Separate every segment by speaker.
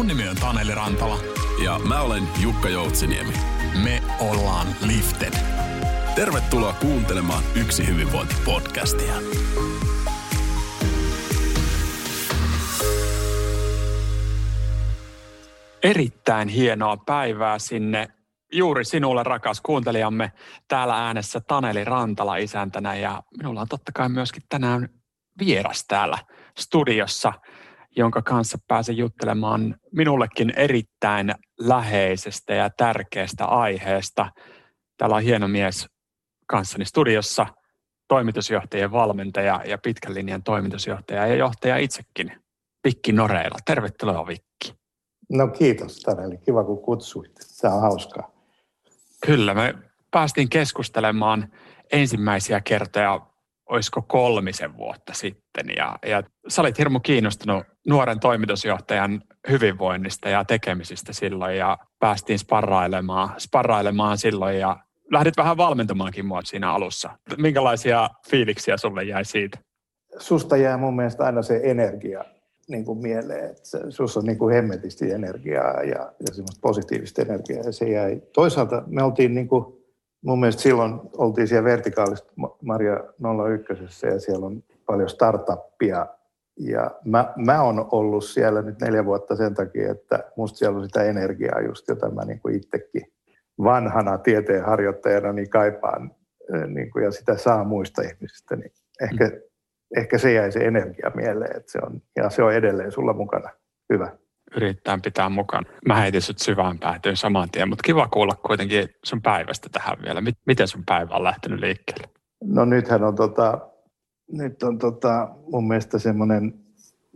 Speaker 1: Mun nimi on Taneli Rantala.
Speaker 2: Ja mä olen Jukka Joutsiniemi.
Speaker 1: Me ollaan Lifted.
Speaker 2: Tervetuloa kuuntelemaan Yksi hyvinvointi-podcastia.
Speaker 1: Erittäin hienoa päivää sinne juuri sinulle rakas kuuntelijamme. Täällä äänessä Taneli Rantala isäntänä ja minulla on totta kai myöskin tänään vieras täällä studiossa, jonka kanssa pääsen juttelemaan minullekin erittäin läheisestä ja tärkeästä aiheesta. Täällä on hieno mies kanssani studiossa, toimitusjohtajien valmentaja ja pitkän linjan toimitusjohtaja ja johtaja itsekin, Pikki Noreilla. Tervetuloa Vikki.
Speaker 3: No kiitos Taneli, kiva kun kutsuit. Tämä on hauskaa.
Speaker 1: Kyllä, me päästiin keskustelemaan ensimmäisiä kertoja, olisiko kolmisen vuotta sitten. Ja, ja sä olit hirmu kiinnostunut nuoren toimitusjohtajan hyvinvoinnista ja tekemisistä silloin ja päästiin sparrailemaan, sparrailemaan silloin ja lähdit vähän valmentamaankin mua siinä alussa. Minkälaisia fiiliksiä sulle jäi siitä?
Speaker 3: Susta jää mun mielestä aina se energia niin kuin mieleen, että sinussa on niin kuin hemmetisti energiaa ja, ja semmoista positiivista energiaa ja se jäi. Toisaalta me oltiin niin kuin, mun mielestä silloin oltiin siellä vertikaalista Maria 01 ja siellä on paljon startuppia ja mä, mä oon ollut siellä nyt neljä vuotta sen takia, että musta siellä on sitä energiaa just, jota mä niin kuin itsekin vanhana tieteenharjoittajana niin kaipaan niin kuin, ja sitä saa muista ihmisistä. Niin ehkä mm ehkä se jäi se energia mieleen, että se on, ja se on edelleen sulla mukana. Hyvä.
Speaker 1: Yrittää pitää mukana. Mä heitin sut syvään päätyyn saman tien, mutta kiva kuulla kuitenkin sun päivästä tähän vielä. Miten sun päivä on lähtenyt liikkeelle?
Speaker 3: No nythän on, tota, nyt on tota, mun mielestä semmoinen,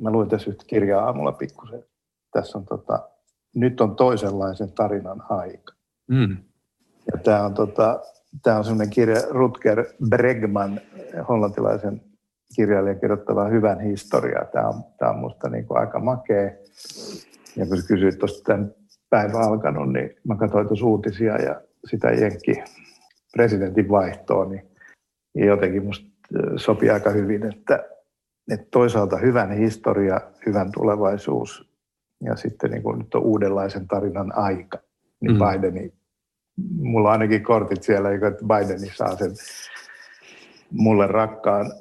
Speaker 3: mä luin tässä yhtä kirjaa aamulla pikkusen. Tässä on tota, nyt on toisenlaisen tarinan aika. Mm. Ja tämä on, tota, tää on semmoinen kirja Rutger Bregman, hollantilaisen kirjailijan kirjoittava hyvän historiaa. Tämä on, tämä on minusta niin kuin aika makea. Ja kun kysyit tuosta tämän päivän alkanut, niin mä katsoin tuossa uutisia ja sitä Jenkki presidentin vaihtoa, niin jotenkin musta sopii aika hyvin, että, että toisaalta hyvän historia, hyvän tulevaisuus ja sitten niin kuin nyt on uudenlaisen tarinan aika, niin mm. Bideni, mulla on ainakin kortit siellä, että Bideni saa sen mulle rakkaan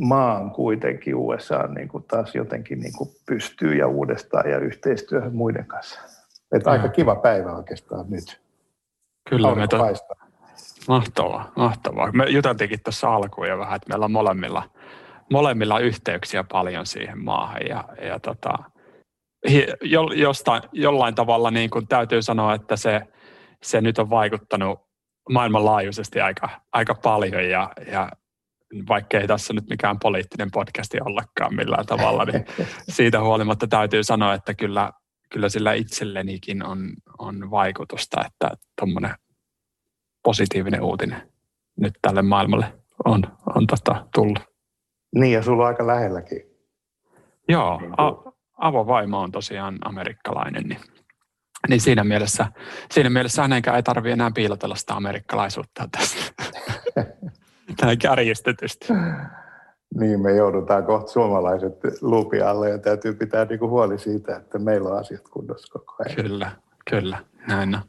Speaker 3: maan kuitenkin USA niin kuin taas jotenkin niin kuin pystyy ja uudestaan ja yhteistyöhön muiden kanssa. Että aika kiva päivä oikeastaan nyt.
Speaker 1: Kyllä, me to... mahtavaa, mahtavaa. Me juteltiinkin tuossa alkuun jo vähän, että meillä on molemmilla, molemmilla yhteyksiä paljon siihen maahan ja, ja tota, jo, jostain, jollain tavalla niin kuin täytyy sanoa, että se, se nyt on vaikuttanut maailmanlaajuisesti aika, aika paljon ja, ja vaikka ei tässä nyt mikään poliittinen podcasti ollakaan millään tavalla, niin siitä huolimatta täytyy sanoa, että kyllä, kyllä sillä itsellenikin on, on vaikutusta, että tuommoinen positiivinen uutinen nyt tälle maailmalle on, on tota tullut.
Speaker 3: Niin, ja sulla on aika lähelläkin.
Speaker 1: Joo, niin a- avovaimo on tosiaan amerikkalainen, niin, niin siinä, mielessä, siinä mielessä hänenkään ei tarvitse enää piilotella sitä amerikkalaisuutta tässä. Tämä kärjistetysti.
Speaker 3: Niin, me joudutaan kohta suomalaiset luupi alle ja täytyy pitää niinku huoli siitä, että meillä on asiat kunnossa koko ajan.
Speaker 1: Kyllä, kyllä, näin on.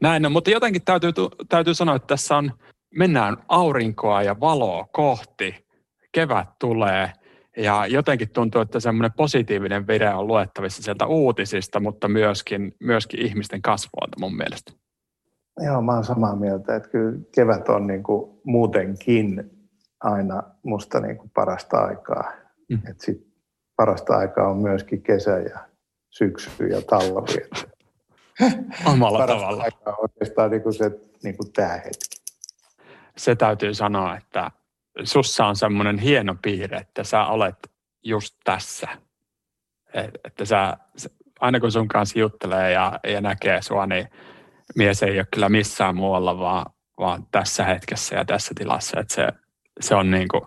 Speaker 1: Näin on, mutta jotenkin täytyy, täytyy sanoa, että tässä on, mennään aurinkoa ja valoa kohti, kevät tulee ja jotenkin tuntuu, että semmoinen positiivinen vire on luettavissa sieltä uutisista, mutta myöskin, myöskin ihmisten kasvoilta mun mielestä.
Speaker 3: Joo, mä oon samaa mieltä, että kyllä kevät on niin kuin muutenkin aina musta niin kuin parasta aikaa. Mm. Et sit parasta aikaa on myöskin kesä ja syksy ja talvi.
Speaker 1: Omalla parasta tavalla.
Speaker 3: Aikaa on oikeastaan niin kuin se, niin kuin tämä hetki.
Speaker 1: Se täytyy sanoa, että sussa on semmoinen hieno piirre, että sä olet just tässä. Että sä, aina kun sun kanssa juttelee ja, ja näkee sua, niin mies ei ole kyllä missään muualla, vaan, vaan tässä hetkessä ja tässä tilassa. Että se, se on niin kuin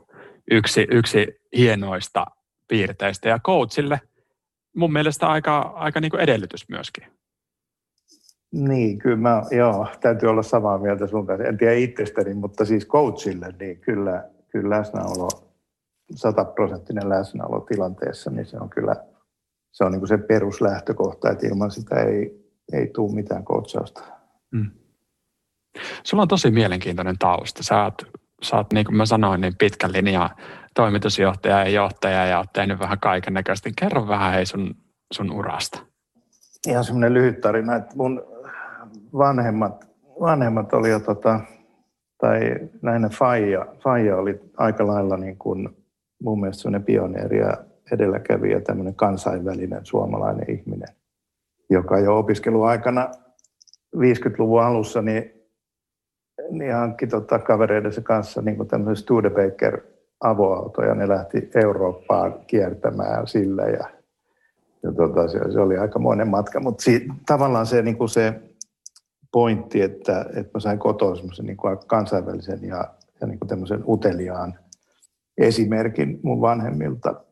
Speaker 1: yksi, yksi hienoista piirteistä. Ja coachille mun mielestä aika, aika niin kuin edellytys myöskin.
Speaker 3: Niin, kyllä mä, joo, täytyy olla samaa mieltä sun kanssa. En tiedä itsestäni, mutta siis coachille, niin kyllä, kyllä läsnäolo, sataprosenttinen läsnäolo tilanteessa, niin se on kyllä, se on niin kuin se peruslähtökohta, että ilman sitä ei, ei tule mitään coachausta. Mm.
Speaker 1: Sulla on tosi mielenkiintoinen tausta. Sä oot, sä oot niin kuin mä sanoin, niin pitkän linjan toimitusjohtaja ja johtaja ja oot tehnyt vähän kaiken näköistä. Kerro vähän hei sun, sun urasta.
Speaker 3: Ihan semmoinen lyhyt tarina, että mun vanhemmat, vanhemmat oli jo tota, tai lähinnä Faija, Faija oli aika lailla niin kuin mun mielestä semmoinen pioneeri ja edelläkävijä, tämmöinen kansainvälinen suomalainen ihminen, joka jo opiskeluaikana 50-luvun alussa niin, niin hankki tota kavereidensa kanssa niin tämmöisen Studebaker avoauto ja ne lähti Eurooppaan kiertämään sillä ja, ja tota, se, se, oli aika monen matka, mutta si, tavallaan se, niin kuin se pointti, että, että mä sain kotoa semmoisen niin kansainvälisen ja, ja niin kuin tämmöisen uteliaan esimerkin mun vanhemmilta.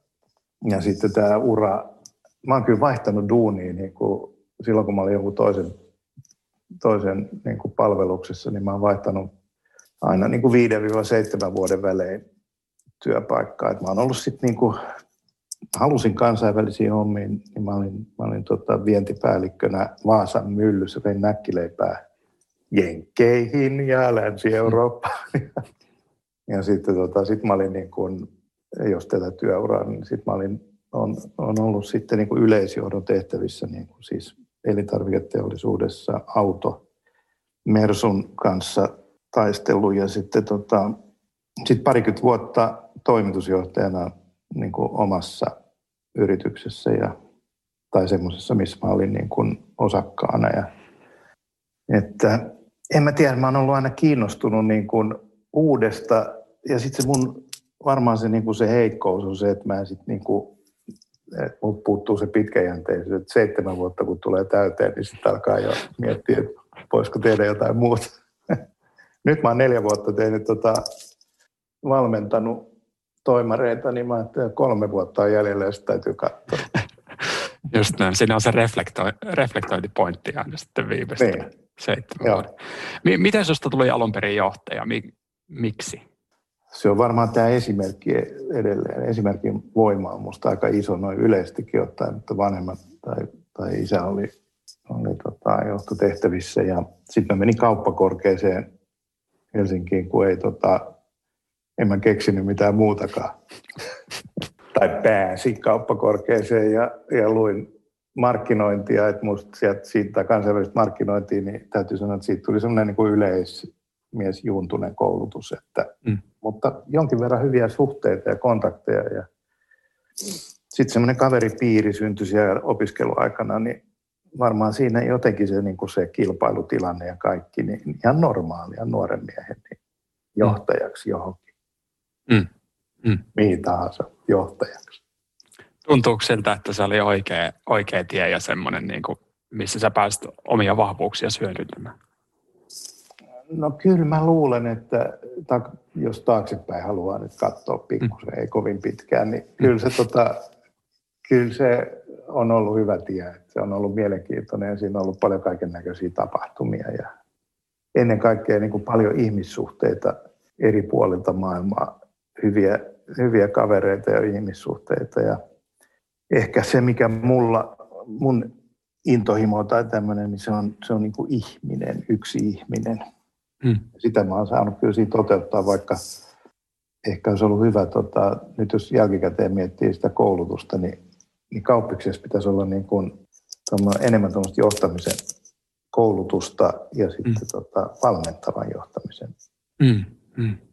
Speaker 3: Ja sitten tämä ura, mä oon kyllä vaihtanut duunia niin kuin silloin, kun mä olin jonkun toisen, toisen niin kuin palveluksessa, niin mä oon vaihtanut aina niin kuin 5-7 vuoden välein työpaikkaa. Et mä oon ollut sitten niin kuin, halusin kansainvälisiin hommiin, niin mä olin, mä olin tota vientipäällikkönä Vaasan myllyssä, vein näkkileipää Jenkkeihin ja Länsi-Eurooppaan. Ja sitten tota, sit mä olin, niin kun, jos tätä työuraa, niin sitten mä olin, on, on ollut sitten niin kuin yleisjohdon tehtävissä, niin kuin siis elintarviketeollisuudessa auto Mersun kanssa taistellut ja sitten tota, sit parikymmentä vuotta toimitusjohtajana niin kuin omassa yrityksessä ja, tai semmoisessa, missä mä olin niin kuin osakkaana. Ja, että en mä tiedä, mä oon ollut aina kiinnostunut niin kuin uudesta ja sitten se mun, varmaan se, niin kuin se heikkous on se, että mä sitten niin kuin, että mut puuttuu se pitkäjänteisyys, että seitsemän vuotta kun tulee täyteen, niin sitten alkaa jo miettiä, että voisiko tehdä jotain muuta. Nyt mä oon neljä vuotta tehnyt tota, valmentanut toimareita, niin mä että kolme vuotta on jäljellä, jos täytyy katsoa.
Speaker 1: Just näin. Siinä on se reflektoi, reflektointipointti aina sitten viimeistä niin. seitsemän. Miten sinusta tuli alun perin johtaja? Miksi?
Speaker 3: Se on varmaan tämä esimerkki edelleen. Esimerkin voima on minusta aika iso noin yleistikin ottaen, että vanhemmat tai, tai isä oli, oli tota, johtotehtävissä. Ja sitten menin kauppakorkeeseen Helsinkiin, kun ei tota, en mä keksinyt mitään muutakaan. tai pääsi kauppakorkeeseen ja, ja luin markkinointia, että musta sieltä, siitä kansainvälistä markkinointia, niin täytyy sanoa, että siitä tuli semmoinen niin kuin yleismiesjuntunen koulutus, että, mm. mutta jonkin verran hyviä suhteita ja kontakteja ja sitten semmoinen kaveripiiri syntyi siellä opiskeluaikana, niin varmaan siinä jotenkin se, niin kuin se kilpailutilanne ja kaikki, niin ihan normaalia nuoren miehen niin johtajaksi johonkin mm. Mm. mihin tahansa johtajaksi.
Speaker 1: Tuntuuko siltä, että se oli oikea, oikea tie ja semmoinen, niin kuin, missä sä pääsit omia vahvuuksia hyödyntämään?
Speaker 3: No kyllä mä luulen, että ta, jos taaksepäin haluaa nyt katsoa pikkusen, ei kovin pitkään, niin kyllä se, tota, kyllä se on ollut hyvä tie. Se on ollut mielenkiintoinen ja siinä on ollut paljon kaiken näköisiä tapahtumia ja ennen kaikkea niin kuin paljon ihmissuhteita eri puolilta maailmaa hyviä, hyviä kavereita ja ihmissuhteita. Ja ehkä se, mikä mulla, mun intohimo tai tämmöinen, niin se on, se on niin kuin ihminen, yksi ihminen. Hmm. Sitä mä oon saanut kyllä siinä toteuttaa, vaikka ehkä olisi ollut hyvä, tota, nyt jos jälkikäteen miettii sitä koulutusta, niin, niin kauppiksessa pitäisi olla niin kuin, enemmän johtamisen koulutusta ja sitten hmm. tota, valmentavan johtamisen. Mm.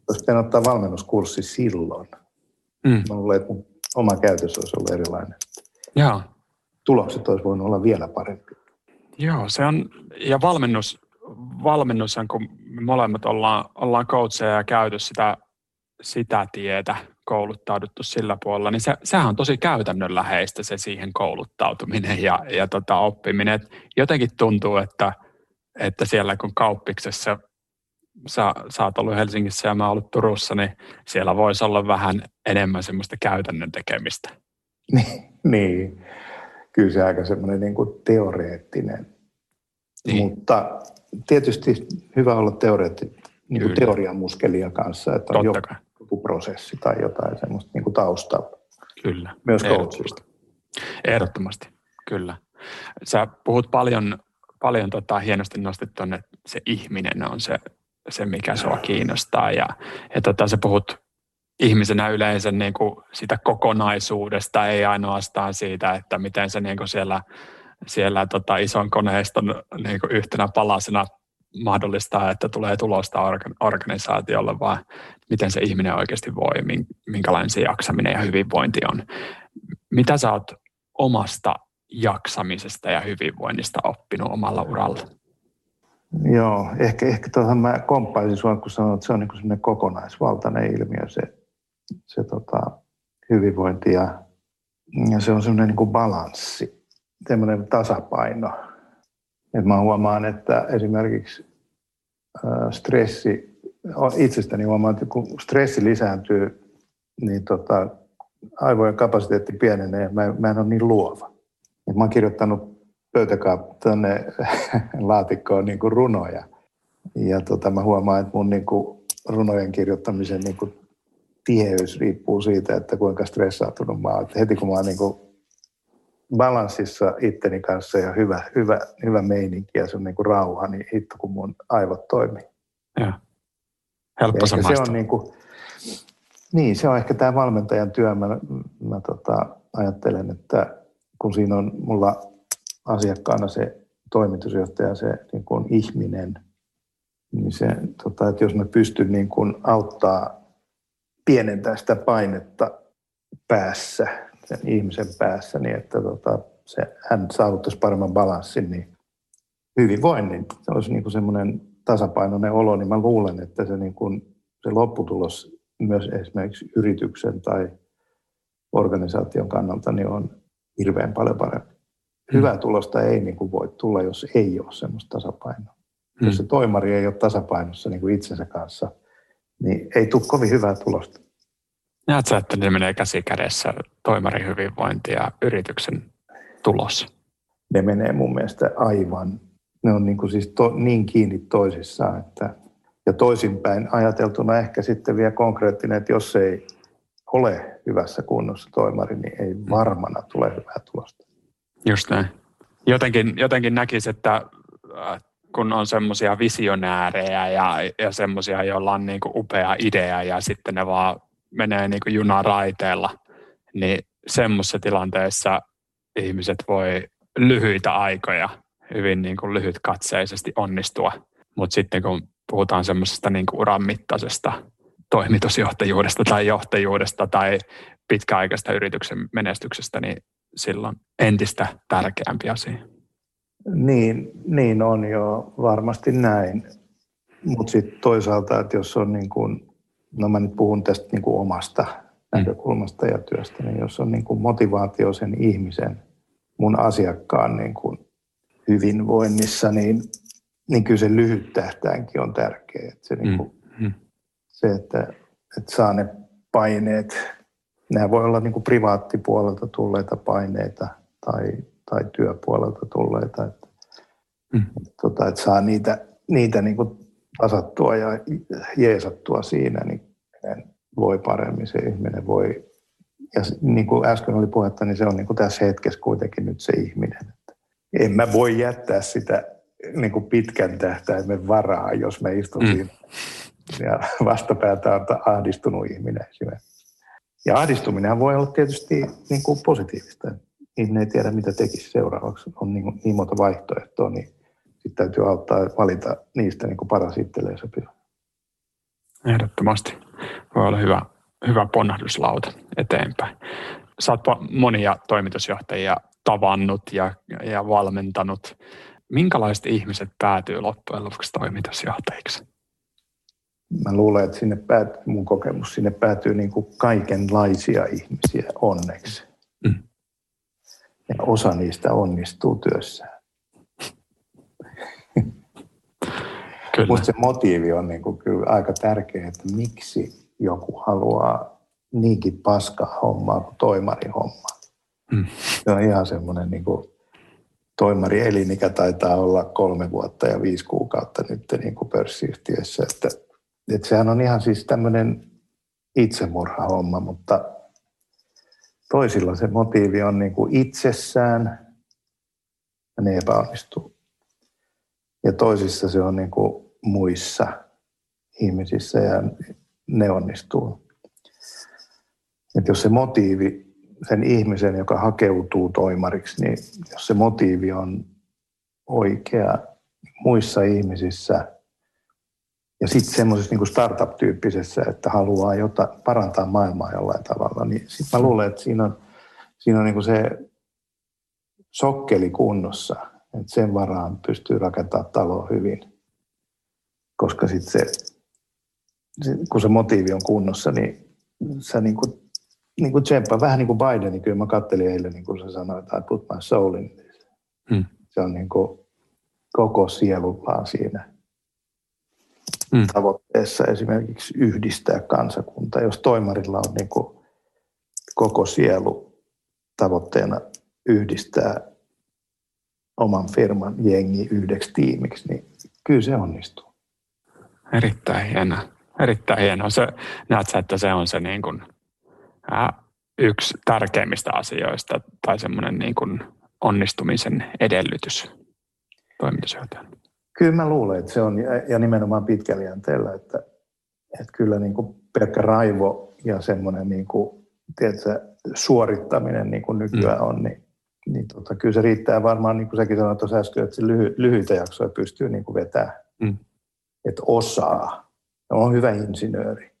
Speaker 3: Olisi pitänyt ottaa valmennuskurssi silloin. Mm. Mä luulen, että oma käytös olisi ollut erilainen.
Speaker 1: Joo.
Speaker 3: Tulokset olisi voinut olla vielä parempi.
Speaker 1: Joo, se on, ja valmennus, valmennus on, kun me molemmat ollaan, ollaan coacheja ja käyty sitä, sitä tietä, kouluttauduttu sillä puolella, niin se, sehän on tosi käytännönläheistä se siihen kouluttautuminen ja, ja tota oppiminen. Et jotenkin tuntuu, että, että siellä kun kauppiksessa sä, sä oot ollut Helsingissä ja mä oon ollut Turussa, niin siellä voisi olla vähän enemmän semmoista käytännön tekemistä.
Speaker 3: Niin, niin. kyllä se aika semmoinen niin kuin teoreettinen. Niin. Mutta tietysti hyvä olla teoreetti, niin kuin teorian muskelia kanssa, että on joku, joku prosessi tai jotain semmoista niin kuin taustalla.
Speaker 1: Kyllä.
Speaker 3: Myös coachilla.
Speaker 1: Ehdottomasti, kyllä. Sä puhut paljon, paljon tota, hienosti nostit tuonne, että se ihminen on se, se mikä sua kiinnostaa ja, ja tota, sä puhut ihmisenä yleensä niin kuin sitä kokonaisuudesta, ei ainoastaan siitä, että miten se niin kuin siellä, siellä tota ison koneiston niin kuin yhtenä palasena mahdollistaa, että tulee tulosta organisaatiolle, vaan miten se ihminen oikeasti voi, minkälainen se jaksaminen ja hyvinvointi on. Mitä sä oot omasta jaksamisesta ja hyvinvoinnista oppinut omalla uralla?
Speaker 3: Joo, ehkä, ehkä tuohon mä komppaisin sinua, kun sanoit, että se on niin kuin kokonaisvaltainen ilmiö se, se tota, hyvinvointi ja, ja se on semmoinen niin balanssi, semmoinen tasapaino. Et mä huomaan, että esimerkiksi stressi, itsestäni huomaan, että kun stressi lisääntyy, niin tota, aivojen kapasiteetti pienenee ja mä, mä en ole niin luova. Et mä oon kirjoittanut pöytäkaappiin laatikkoon niin kuin runoja. Ja tota, mä huomaan, että mun niin kuin runojen kirjoittamisen niin kuin tiheys riippuu siitä, että kuinka stressaantunut mä oon. Heti kun mä oon niin kuin balanssissa itteni kanssa ja hyvä, hyvä, hyvä meininki ja se on niin kuin rauha, niin hitto kun mun aivot toimii.
Speaker 1: Joo. Helppo se
Speaker 3: on niin, kuin, niin, se on ehkä tämä valmentajan työ. Mä, mä tota, ajattelen, että kun siinä on mulla asiakkaana se toimitusjohtaja, se niin kuin ihminen, niin se, tota, että jos mä pystyn niin kuin auttaa pienentää sitä painetta päässä, sen ihmisen päässä, niin että tota, se, hän saavuttaisi paremman balanssin, niin hyvinvoinnin, se olisi niin kuin semmoinen tasapainoinen olo, niin mä luulen, että se, niin kuin, se lopputulos myös esimerkiksi yrityksen tai organisaation kannalta niin on hirveän paljon parempi. Hyvää mm. tulosta ei niin kuin voi tulla, jos ei ole semmoista tasapainoa. Mm. Jos se toimari ei ole tasapainossa niin kuin itsensä kanssa, niin ei tule kovin hyvää tulosta.
Speaker 1: Näetkö, että ne menee käsi kädessä toimarin hyvinvointi ja yrityksen tulos?
Speaker 3: Ne menee mun mielestä aivan, ne on niin, kuin siis to, niin kiinni toisissaan, että ja toisinpäin ajateltuna ehkä sitten vielä konkreettinen, että jos ei ole hyvässä kunnossa toimari, niin ei mm. varmana tule hyvää tulosta.
Speaker 1: Just näin. Jotenkin, jotenkin näkisi, että äh, kun on semmoisia visionäärejä ja, ja semmoisia, joilla on niin kuin upea idea ja sitten ne vaan menee niin kuin junaraiteella, niin semmoisessa tilanteessa ihmiset voi lyhyitä aikoja hyvin niin kuin lyhytkatseisesti onnistua. Mutta sitten kun puhutaan semmoisesta niin uran mittaisesta toimitusjohtajuudesta tai johtajuudesta tai pitkäaikaista yrityksen menestyksestä, niin silloin entistä tärkeämpi asia.
Speaker 3: Niin, niin on jo varmasti näin. Mutta sitten toisaalta, että jos on niin kuin, no mä nyt puhun tästä niin kuin omasta mm. näkökulmasta ja työstä, niin jos on niin kuin motivaatio sen ihmisen, mun asiakkaan niin kuin hyvinvoinnissa, niin, niin kyllä se lyhyt tähtäänkin on tärkeä. Että se, niin kuin, mm. mm. se että, että saa ne paineet nämä voi olla niin kuin privaattipuolelta tulleita paineita tai, tai työpuolelta tulleita, että, mm. että, tota, että saa niitä, niitä niin kuin tasattua ja jeesattua siinä, niin voi paremmin, se ihminen voi. Ja niin kuin äsken oli puhetta, niin se on niin kuin tässä hetkessä kuitenkin nyt se ihminen. Että en mä voi jättää sitä niin kuin pitkän tähtäimen varaa, jos me istun mm. siinä ja vastapäätä on ahdistunut ihminen esimerkiksi. Ja ahdistuminen voi olla tietysti niin kuin positiivista. Ihminen ei tiedä, mitä tekisi seuraavaksi. On niin, niin monta vaihtoehtoa, niin sitten täytyy auttaa valita niistä niin kuin paras itselleen sopiva.
Speaker 1: Ehdottomasti. Voi olla hyvä, hyvä ponnahduslauta eteenpäin. Sä oot monia toimitusjohtajia tavannut ja, ja valmentanut. Minkälaiset ihmiset päätyy loppujen lopuksi toimitusjohtajiksi?
Speaker 3: mä luulen, että sinne päätyy, mun kokemus, sinne päätyy niin kuin kaikenlaisia ihmisiä onneksi. Mm. Ja osa niistä onnistuu työssään. Kyllä. Musta se motiivi on niin kuin kyllä aika tärkeä, että miksi joku haluaa niinkin paskaa hommaa kuin toimari hommaa. Mm. Se on ihan semmoinen niin kuin toimari elinikä taitaa olla kolme vuotta ja viisi kuukautta nyt niin kuin pörssiyhtiössä, että että sehän on ihan siis tämmöinen itsemurhahomma, mutta toisilla se motiivi on niin kuin itsessään ja ne epäonnistuu. Ja toisissa se on niin kuin muissa ihmisissä ja ne onnistuu. Et jos se motiivi, sen ihmisen, joka hakeutuu toimariksi, niin jos se motiivi on oikea muissa ihmisissä ja sitten semmoisessa niin startup-tyyppisessä, että haluaa jota, parantaa maailmaa jollain tavalla, niin sitten mä luulen, että siinä on, siinä on niin se sokkeli kunnossa, että sen varaan pystyy rakentamaan taloa hyvin. Koska sitten se, kun se motiivi on kunnossa, niin sä niin kuin, niin kuin tsemppa, vähän niin kuin Biden, niin kyllä mä kattelin eilen, niin kuin sä sanoit, että I put my soul in this. Hmm. Se on niin kuin koko sielullaan siinä hmm. tavoitteessa esimerkiksi yhdistää kansakunta. Jos toimarilla on niin kuin koko sielu tavoitteena yhdistää oman firman jengi yhdeksi tiimiksi, niin kyllä se onnistuu.
Speaker 1: Erittäin hienoa. Erittäin hienoa. Se, näet sä, että se on se niin kuin, ää, yksi tärkeimmistä asioista tai semmoinen niin kuin onnistumisen edellytys toimitusjohtajana?
Speaker 3: Kyllä mä luulen, että se on, ja nimenomaan pitkällä jänteellä, että, että kyllä niin kuin pelkkä raivo ja semmoinen niin kuin, tiedätkö, suorittaminen niin kuin nykyään mm. on, niin, niin tota, kyllä se riittää varmaan, niin kuin säkin sanoit tuossa äsken, että se lyhy, lyhyitä jaksoja pystyy niin kuin vetämään. Mm. Että osaa. On hyvä insinööri.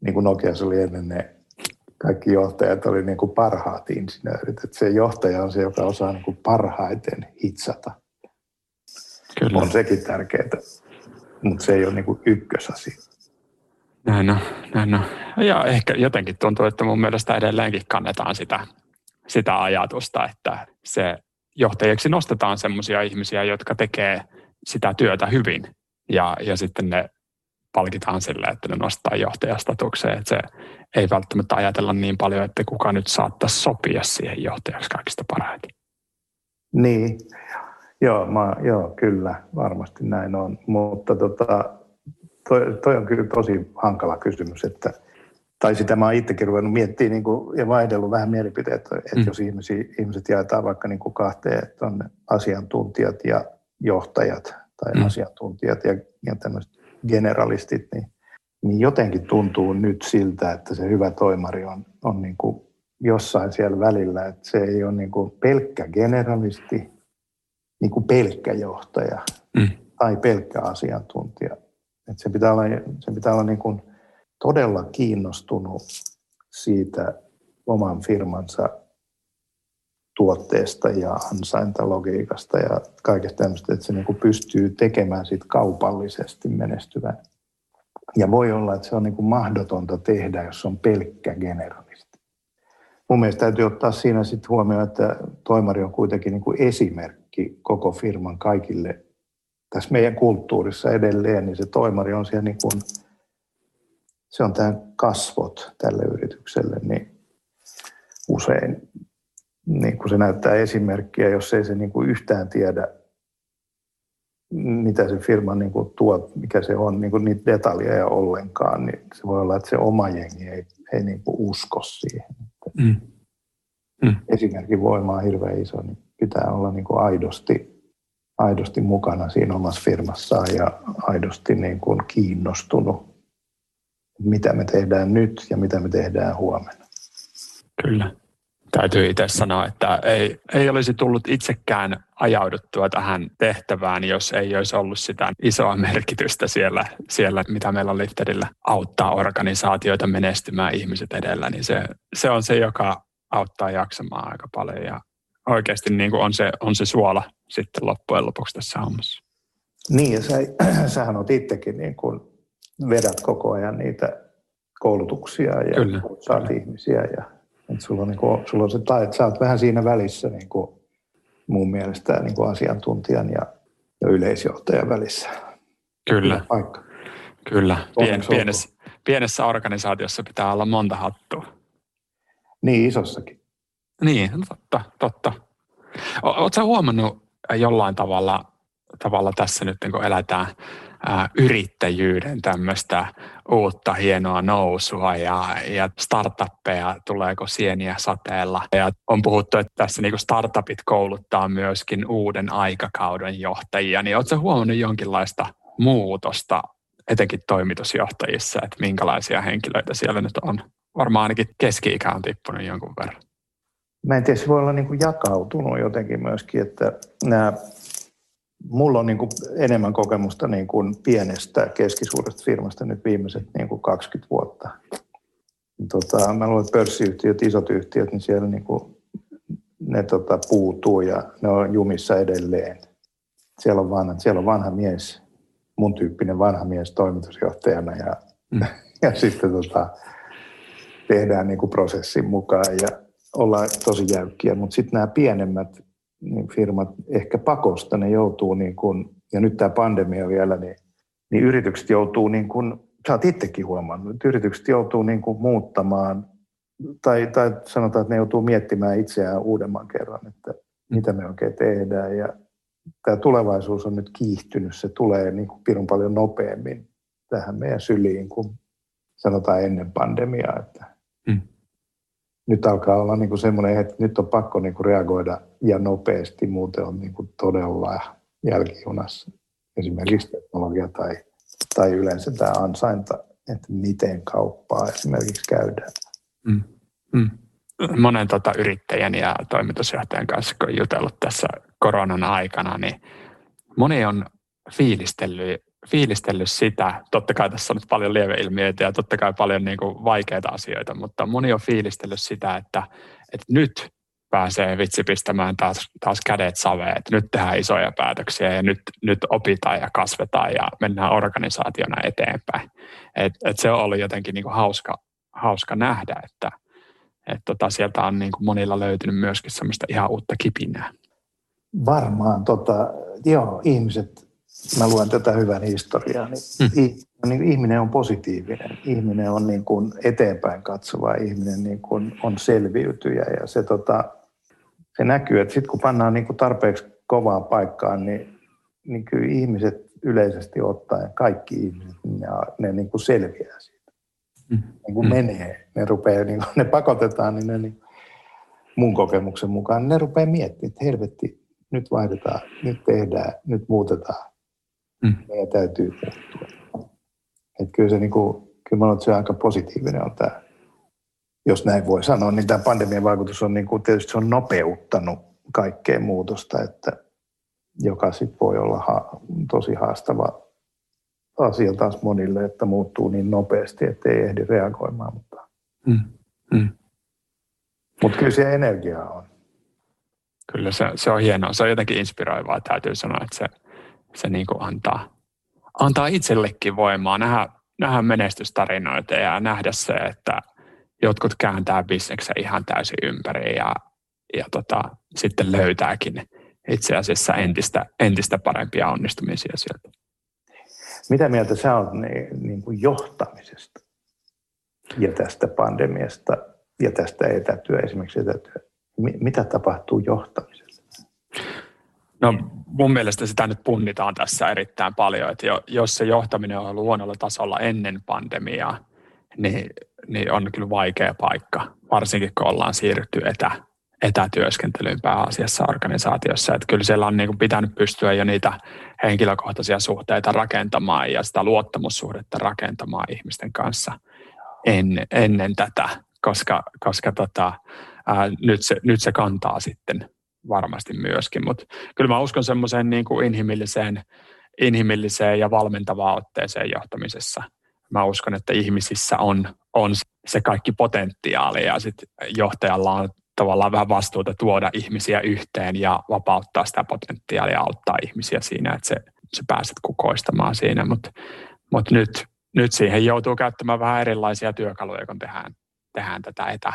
Speaker 3: Niin kuin Nokiassa oli ennen ne kaikki johtajat oli niin kuin parhaat insinöörit. Että se johtaja on se, joka osaa niin kuin parhaiten hitsata – Kyllä. On sekin tärkeää, mutta se ei ole niin kuin ykkösasia.
Speaker 1: Näin on, näin on. Ja ehkä jotenkin tuntuu, että mun mielestä edelleenkin kannetaan sitä, sitä ajatusta, että se johtajiksi nostetaan sellaisia ihmisiä, jotka tekee sitä työtä hyvin. Ja, ja sitten ne palkitaan sille, että ne nostaa johtajastatukseen. Että se ei välttämättä ajatella niin paljon, että kuka nyt saattaisi sopia siihen johtajaksi kaikista parhaiten.
Speaker 3: Niin, Joo, mä, joo, kyllä, varmasti näin on. Mutta tota, toi, toi on kyllä tosi hankala kysymys, että tai sitä mä oon itsekin ruvennut miettimään niin kuin, ja vaihdellut vähän mielipiteet, että mm. jos ihmisiä, ihmiset jaetaan vaikka niin kuin kahteen, että on asiantuntijat ja johtajat tai mm. asiantuntijat ja, ja tämmöiset generalistit, niin, niin jotenkin tuntuu nyt siltä, että se hyvä toimari on, on niin kuin jossain siellä välillä, että se ei ole niin kuin pelkkä generalisti, niin kuin pelkkä johtaja mm. tai pelkkä asiantuntija. Et sen pitää olla, sen pitää olla niin kuin todella kiinnostunut siitä oman firmansa tuotteesta ja ansaintalogiikasta ja kaikesta tämmöistä, että se niin kuin pystyy tekemään siitä kaupallisesti menestyvän. Ja voi olla, että se on niin kuin mahdotonta tehdä, jos on pelkkä generalisti. Mun mielestä täytyy ottaa siinä sitten huomioon, että toimari on kuitenkin niin kuin esimerkki koko firman kaikille tässä meidän kulttuurissa edelleen, niin se toimari on siellä niin kuin, se on tämä kasvot tälle yritykselle, niin usein niin kuin se näyttää esimerkkiä, jos ei se niin kuin yhtään tiedä, mitä se firma niin kuin tuo, mikä se on, niin kuin niitä detaljeja ollenkaan, niin se voi olla, että se oma jengi ei, ei niin kuin usko siihen. Mm. Mm. Esimerkin voima on hirveän iso, niin pitää olla niin kuin aidosti, aidosti mukana siinä omassa firmassaan ja aidosti niin kuin kiinnostunut, mitä me tehdään nyt ja mitä me tehdään huomenna.
Speaker 1: Kyllä. Täytyy itse sanoa, että ei, ei olisi tullut itsekään ajauduttua tähän tehtävään, jos ei olisi ollut sitä isoa merkitystä siellä, siellä mitä meillä on Lifterillä auttaa organisaatioita menestymään ihmiset edellä, niin se, se on se, joka auttaa jaksamaan aika paljon ja oikeasti niin kuin on, se, on se suola sitten loppujen lopuksi tässä hommassa.
Speaker 3: Niin, ja sä, sähän olet itsekin niin kuin vedät koko ajan niitä koulutuksia ja kyllä, saat kyllä. ihmisiä. Ja, että sulla, on niin kuin, sulla on se tai, että sä oot vähän siinä välissä niin kuin mun mielestä niin kuin asiantuntijan ja, ja yleisjohtajan välissä.
Speaker 1: Kyllä. Paikka. Kyllä. Pien, pienessä, pienessä organisaatiossa pitää olla monta hattua.
Speaker 3: Niin, isossakin.
Speaker 1: Niin, totta, totta. Oletko huomannut jollain tavalla tavalla tässä nyt kun eletään ää, yrittäjyyden tämmöistä uutta hienoa nousua ja, ja startuppeja, tuleeko sieniä sateella. Ja on puhuttu, että tässä niin startupit kouluttaa myöskin uuden aikakauden johtajia, niin oletko huomannut jonkinlaista muutosta etenkin toimitusjohtajissa, että minkälaisia henkilöitä siellä nyt on? Varmaan ainakin keski-ikä on tippunut jonkun verran.
Speaker 3: Mä en tiedä, se voi olla niin kuin jakautunut jotenkin myöskin, että nämä mulla on niin kuin enemmän kokemusta niin kuin pienestä keskisuuresta firmasta nyt viimeiset niin kuin 20 vuotta. Tota, mä luulen, että pörssiyhtiöt, isot yhtiöt, niin siellä niin kuin, ne tota, puutuu ja ne on jumissa edelleen. Siellä on vanha, siellä on vanha mies, mun tyyppinen vanha mies toimitusjohtajana ja, mm. ja sitten tota, tehdään niin kuin prosessin mukaan ja ollaan tosi jäykkiä. Mutta sitten nämä pienemmät niin firmat ehkä pakosta ne joutuu, niin kuin, ja nyt tämä pandemia vielä, niin, niin yritykset joutuu, niin kuin, sä oot itsekin huomannut, että yritykset joutuu niin kuin muuttamaan, tai, tai sanotaan, että ne joutuu miettimään itseään uudemman kerran, että mitä me oikein tehdään, ja tämä tulevaisuus on nyt kiihtynyt, se tulee niin kuin pirun paljon nopeammin tähän meidän syliin kuin sanotaan ennen pandemiaa, että mm. nyt alkaa olla niin kuin semmoinen, että nyt on pakko niin kuin reagoida ja nopeasti, muuten on niin kuin todella jälkijunassa. Esimerkiksi teknologia tai, tai yleensä tämä ansainta, että miten kauppaa esimerkiksi käydään. Mm.
Speaker 1: Mm. Monen tota, yrittäjän ja toimitusjohtajan kanssa, kun jutellut tässä koronan aikana, niin moni on fiilistellyt fiilistellyt sitä, totta kai tässä on nyt paljon lieveilmiöitä ja totta kai paljon niin kuin vaikeita asioita, mutta moni on fiilistellyt sitä, että, että nyt pääsee vitsi pistämään taas, taas kädet saveen, että nyt tehdään isoja päätöksiä ja nyt, nyt opitaan ja kasvetaan ja mennään organisaationa eteenpäin. Et, et se on ollut jotenkin niin kuin hauska, hauska nähdä, että et tota, sieltä on niin kuin monilla löytynyt myöskin semmoista ihan uutta kipinää.
Speaker 3: Varmaan, tota, joo, ihmiset mä luen tätä hyvän historiaa, niin, hmm. niin ihminen on positiivinen, ihminen on niin kuin eteenpäin katsova, ihminen niin kuin on selviytyjä ja se, tota, se näkyy, että sitten kun pannaan niin kuin tarpeeksi kovaa paikkaan, niin, niin kyllä ihmiset yleisesti ottaen, kaikki ihmiset, ne, ne niin kuin selviää siitä. Hmm. Niin kuin hmm. menee, ne rupeaa, niin kuin, ne pakotetaan, niin ne niin, mun kokemuksen mukaan, ne rupeaa miettimään, että helvetti, nyt vaihdetaan, nyt tehdään, nyt muutetaan Mm. Meidän täytyy puuttua. Että kyllä se, niin kuin, kyllä mä olen, että se aika positiivinen on tämä, jos näin voi sanoa, niin tämä pandemian vaikutus on niin kuin, tietysti se on nopeuttanut kaikkea muutosta, että joka sitten voi olla ha- tosi haastava asia taas monille, että muuttuu niin nopeasti, että ei ehdi reagoimaan. Mutta, mm. Mm. mutta kyllä se energiaa on.
Speaker 1: Kyllä se, se on hienoa. Se on jotenkin inspiroivaa, täytyy sanoa, että se, se niin kuin antaa, antaa itsellekin voimaa nähdä, nähdä menestystarinoita ja nähdä se, että jotkut kääntää bisneksen ihan täysin ympäri ja, ja tota, sitten löytääkin itse asiassa entistä, entistä parempia onnistumisia sieltä.
Speaker 3: Mitä mieltä sä olet niin, niin kuin johtamisesta ja tästä pandemiasta ja tästä etätyö, esimerkiksi etätyö? Mitä tapahtuu johtamisessa?
Speaker 1: No mun mielestä sitä nyt punnitaan tässä erittäin paljon, että jos se johtaminen on ollut huonolla tasolla ennen pandemiaa, niin, niin on kyllä vaikea paikka, varsinkin kun ollaan siirrytty etä, etätyöskentelyyn pääasiassa organisaatiossa. Että kyllä siellä on niin kuin pitänyt pystyä jo niitä henkilökohtaisia suhteita rakentamaan ja sitä luottamussuhdetta rakentamaan ihmisten kanssa en, ennen tätä, koska, koska tota, ää, nyt, se, nyt se kantaa sitten varmasti myöskin, mutta kyllä mä uskon semmoiseen niin kuin inhimilliseen, inhimilliseen ja valmentavaan otteeseen johtamisessa. Mä uskon, että ihmisissä on, on se kaikki potentiaali ja sitten johtajalla on tavallaan vähän vastuuta tuoda ihmisiä yhteen ja vapauttaa sitä potentiaalia auttaa ihmisiä siinä, että se, se pääset kukoistamaan siinä, mutta mut nyt, nyt siihen joutuu käyttämään vähän erilaisia työkaluja, kun tehdään, tehdään tätä etä,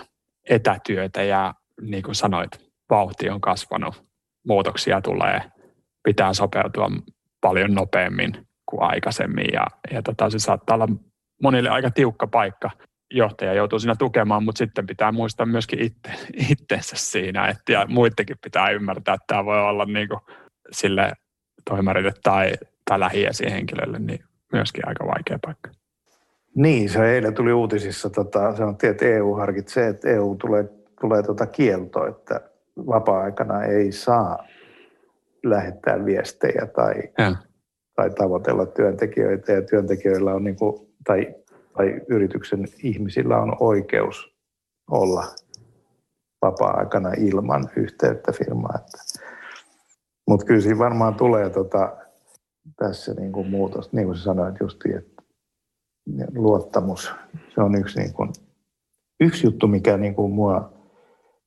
Speaker 1: etätyötä. Ja niin kuin sanoit, vauhti on kasvanut, muutoksia tulee, pitää sopeutua paljon nopeammin kuin aikaisemmin. Ja, ja tota, se saattaa olla monille aika tiukka paikka. Johtaja joutuu siinä tukemaan, mutta sitten pitää muistaa myöskin itse, itsensä siinä, että ja muidenkin pitää ymmärtää, että tämä voi olla niin kuin sille toimarille tai, tai lähiesihenkilölle, niin myöskin aika vaikea paikka.
Speaker 3: Niin, se eilen tuli uutisissa, tota, se on että EU harkitsee, että EU tulee, tulee tota kielto, että vapaa-aikana ei saa lähettää viestejä tai, ja. Tai tavoitella työntekijöitä ja työntekijöillä on niin kuin, tai, tai yrityksen ihmisillä on oikeus olla vapaa-aikana ilman yhteyttä firmaa. Mutta kyllä siinä varmaan tulee tota, tässä niin kuin muutos, niin kuin sä sanoit justiin, että luottamus, se on yksi, niin kuin, yksi juttu, mikä niin kuin mua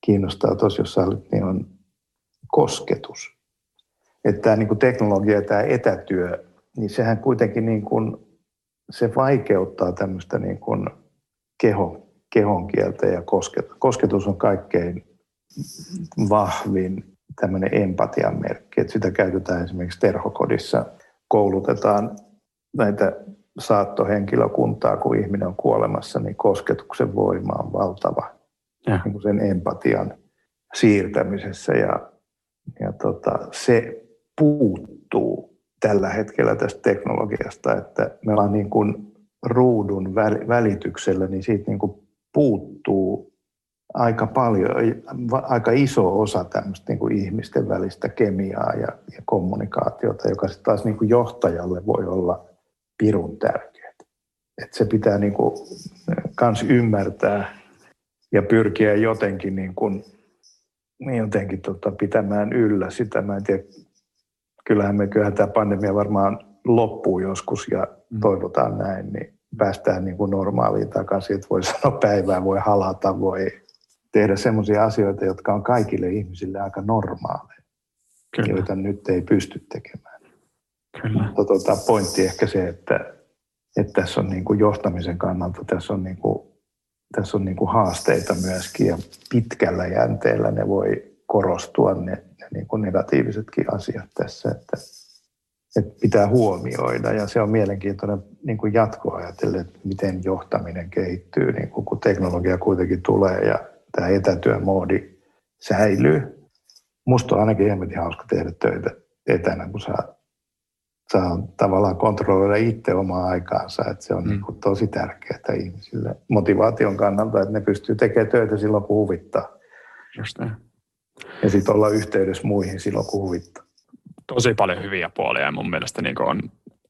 Speaker 3: kiinnostaa tuossa, jos olit, niin on kosketus. Että tämä niin kuin teknologia ja tämä etätyö, niin sehän kuitenkin niin kuin, se vaikeuttaa tämmöistä niin kuin keho, kehon kieltä ja kosketus. Kosketus on kaikkein vahvin tämmöinen empatian merkki, että sitä käytetään esimerkiksi terhokodissa. Koulutetaan näitä saattohenkilökuntaa, kun ihminen on kuolemassa, niin kosketuksen voima on valtava ja. Niin kuin sen empatian siirtämisessä. Ja, ja tota, se puuttuu tällä hetkellä tästä teknologiasta, että me ollaan niin kuin ruudun välityksellä, niin siitä niin kuin puuttuu aika paljon, aika iso osa tämmöistä niin kuin ihmisten välistä kemiaa ja, ja kommunikaatiota, joka sitten taas niin kuin johtajalle voi olla pirun tärkeää. Että se pitää niin kuin kans ymmärtää ja pyrkiä jotenkin, niin kuin, niin jotenkin tota, pitämään yllä sitä. Mä en tiedä, kyllähän me kyllähän tämä pandemia varmaan loppuu joskus ja mm. toivotaan näin, niin päästään niin kuin normaaliin takaisin, että voi sanoa päivää, voi halata, voi tehdä sellaisia asioita, jotka on kaikille ihmisille aika normaaleja, Kyllä. joita nyt ei pysty tekemään. Kyllä. Mutta tuota, pointti ehkä se, että, että tässä on niin kuin johtamisen kannalta, tässä on, niin kuin, tässä on niin kuin haasteita myöskin ja pitkällä jänteellä ne voi korostua ne, ne niin kuin negatiivisetkin asiat tässä, että, että pitää huomioida ja se on mielenkiintoinen niin kuin jatkoa ajatellen, että miten johtaminen kehittyy, niin kuin, kun teknologia kuitenkin tulee ja tämä etätyömoodi säilyy. Musta on ainakin hemmetin hauska tehdä töitä etänä, kun saa, saa tavallaan kontrolloida itse omaa aikaansa. Että se on mm. niin kuin tosi tärkeää ihmisille motivaation kannalta, että ne pystyy tekemään töitä silloin, kun huvittaa.
Speaker 1: Just näin.
Speaker 3: Ja sitten olla yhteydessä muihin silloin, kun huvittaa.
Speaker 1: Tosi paljon hyviä puolia ja mun mielestä niin on,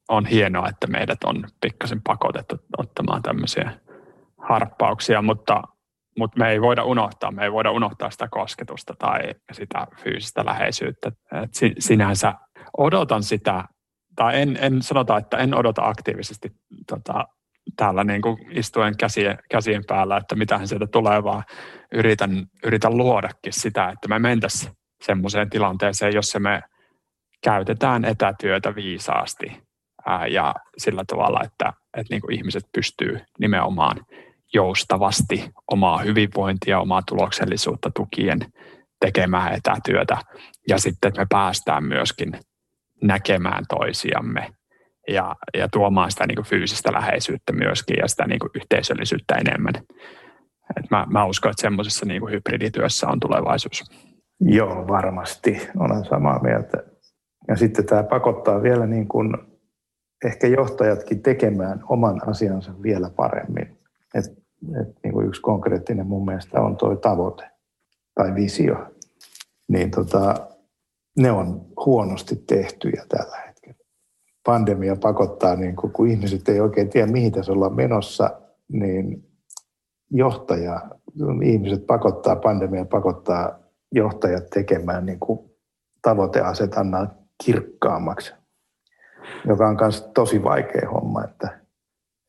Speaker 1: on hienoa, että meidät on pikkasen pakotettu ottamaan tämmöisiä harppauksia, mutta mutta me ei voida unohtaa, me ei voida unohtaa sitä kosketusta tai sitä fyysistä läheisyyttä. Et sinänsä odotan sitä, tai en, en sanota, että en odota aktiivisesti tota, täällä niin kuin istuen käsien, käsien päällä, että mitähän sieltä tulee, vaan yritän, yritän luodakin sitä, että me mentäisiin semmoiseen tilanteeseen, jossa me käytetään etätyötä viisaasti ää, ja sillä tavalla, että, että niin kuin ihmiset pystyy nimenomaan joustavasti omaa hyvinvointia, omaa tuloksellisuutta tukien tekemään etätyötä. Ja sitten, että me päästään myöskin näkemään toisiamme ja, ja tuomaan sitä niin kuin fyysistä läheisyyttä myöskin ja sitä niin kuin yhteisöllisyyttä enemmän. Et mä, mä uskon, että semmoisessa niin hybridityössä on tulevaisuus.
Speaker 3: Joo, varmasti. Olen samaa mieltä. Ja sitten tämä pakottaa vielä niin kuin ehkä johtajatkin tekemään oman asiansa vielä paremmin. Et et niin kuin yksi konkreettinen mun mielestä on tuo tavoite tai visio. Niin tota, ne on huonosti tehtyjä tällä hetkellä. Pandemia pakottaa, niin kun, kun ihmiset ei oikein tiedä, mihin tässä ollaan menossa, niin johtaja, ihmiset pakottaa, pandemia pakottaa johtajat tekemään niin kuin tavoiteasetannan kirkkaammaksi, joka on myös tosi vaikea homma, että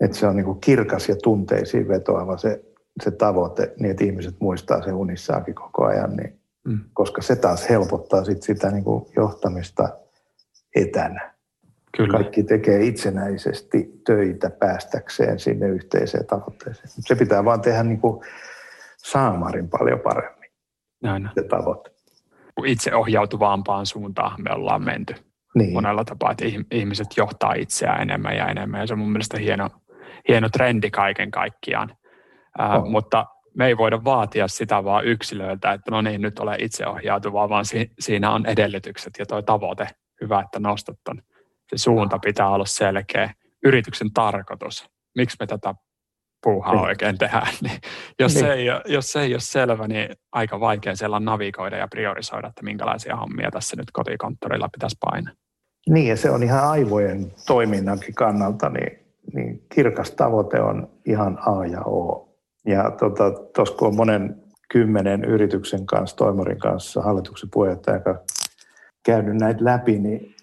Speaker 3: että se on niin kuin kirkas ja tunteisiin vetoava se, se tavoite, niin että ihmiset muistaa sen unissaakin koko ajan, niin, mm. koska se taas helpottaa sit sitä niin kuin johtamista etänä. Kyllä. Kaikki tekee itsenäisesti töitä päästäkseen sinne yhteiseen tavoitteeseen. Se pitää vaan tehdä niin kuin saamarin paljon paremmin,
Speaker 1: Näin.
Speaker 3: se tavoite.
Speaker 1: Itse ohjautuvampaan suuntaan me ollaan menty niin. monella tapaa, että ihmiset johtaa itseään enemmän ja enemmän. Ja se on mun mielestä hieno, hieno trendi kaiken kaikkiaan. Ää, oh. Mutta me ei voida vaatia sitä vaan yksilöiltä, että no niin, nyt ole itseohjautuvaa, vaan si- siinä on edellytykset ja tuo tavoite hyvä, että nostat ton. Se suunta pitää olla selkeä. Yrityksen tarkoitus. Miksi me tätä puuhaa niin. oikein tehdään. Niin jos, niin. Se ei, jos se ei ole selvä, niin aika vaikea siellä navigoida ja priorisoida, että minkälaisia hommia tässä nyt kotikonttorilla pitäisi painaa.
Speaker 3: Niin, ja se on ihan aivojen toiminnankin kannalta, niin, niin kirkas tavoite on ihan A ja O. Ja tuossa tota, kun on monen kymmenen yrityksen kanssa, toimarin kanssa, hallituksen puheenjohtajan kanssa käynyt näitä läpi, niin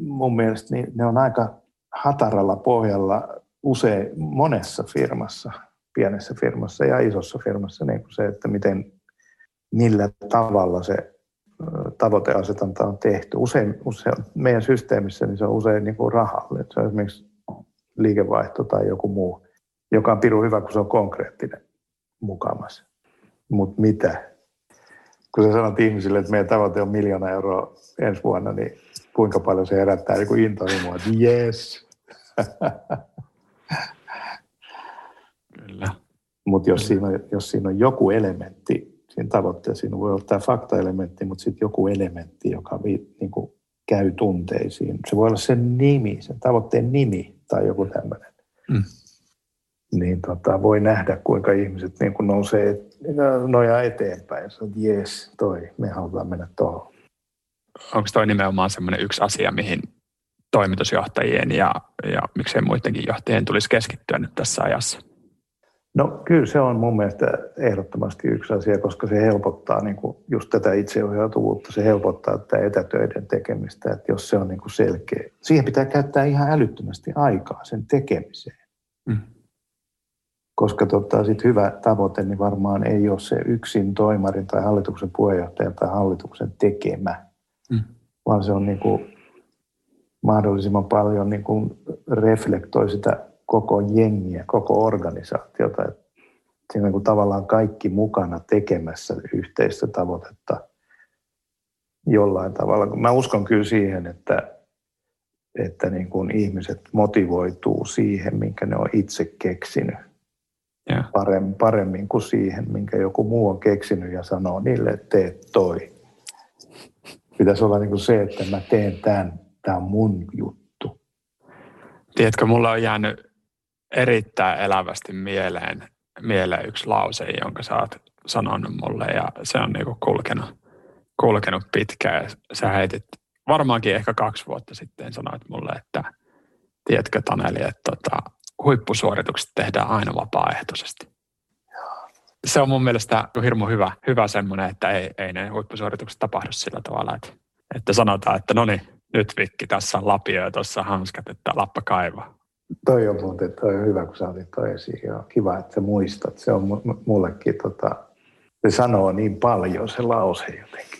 Speaker 3: mun mielestä niin ne on aika hataralla pohjalla usein monessa firmassa, pienessä firmassa ja isossa firmassa, niin kuin se, että miten, millä tavalla se tavoiteasetanta on tehty. Usein, usein meidän systeemissä niin se on usein niin kuin rahalle. Se on esimerkiksi liikevaihto tai joku muu, joka on pirun hyvä, kun se on konkreettinen mukamas. Mutta mitä? Kun sä sanot ihmisille, että meidän tavoite on miljoona euroa ensi vuonna, niin kuinka paljon se herättää joku intohimoa, että yes.
Speaker 1: Kyllä.
Speaker 3: Mutta jos, siinä on, jos siinä on joku elementti siinä tavoitteessa, siinä voi olla tämä faktaelementti, mutta sitten joku elementti, joka vi, niin kuin käy tunteisiin. Se voi olla sen nimi, sen tavoitteen nimi tai joku tämmöinen. Mm. Niin tota, voi nähdä, kuinka ihmiset niin kuin nousee, nojaa eteenpäin ja sanoo, että jes, toi, me halutaan mennä tuohon.
Speaker 1: Onko toi nimenomaan semmoinen yksi asia, mihin toimitusjohtajien ja, ja miksei muidenkin johtajien tulisi keskittyä nyt tässä ajassa?
Speaker 3: No kyllä se on mun mielestä ehdottomasti yksi asia, koska se helpottaa niin kuin just tätä itseohjautuvuutta, se helpottaa tätä etätöiden tekemistä, että jos se on niin kuin selkeä. Siihen pitää käyttää ihan älyttömästi aikaa sen tekemiseen. Mm. Koska tota, sit hyvä tavoite niin varmaan ei ole se yksin toimarin tai hallituksen puheenjohtajan tai hallituksen tekemä, mm. vaan se on niin kuin mahdollisimman paljon niin kuin reflektoi sitä koko jengiä, koko organisaatiota. Että siinä on niin tavallaan kaikki mukana tekemässä yhteistä tavoitetta jollain tavalla. Mä uskon kyllä siihen, että, että niin kuin ihmiset motivoituu siihen, minkä ne on itse keksinyt. Yeah. Paremmin, paremmin kuin siihen, minkä joku muu on keksinyt ja sanoo niille, että tee toi. Pitäisi olla niin kuin se, että mä teen tämän, tämä on mun juttu.
Speaker 1: Tiedätkö, mulla on jäänyt erittäin elävästi mieleen, mieleen yksi lause, jonka sä oot sanonut mulle ja se on niinku kulkenut, kulkenut pitkään. Sä heitit varmaankin ehkä kaksi vuotta sitten sanoit mulle, että tiedätkö Taneli, että tota, huippusuoritukset tehdään aina vapaaehtoisesti. Se on mun mielestä hirmu hyvä, hyvä semmoinen, että ei, ei ne huippusuoritukset tapahdu sillä tavalla, että, että sanotaan, että no niin, nyt Vikki, tässä on lapio ja tuossa hanskat, että lappa kaivaa.
Speaker 3: Toi on muuten toi on hyvä, kun sä otit toi esiin. Joo, kiva, että sä muistat. Se on mullekin, tota, se sanoo niin paljon se lause jotenkin.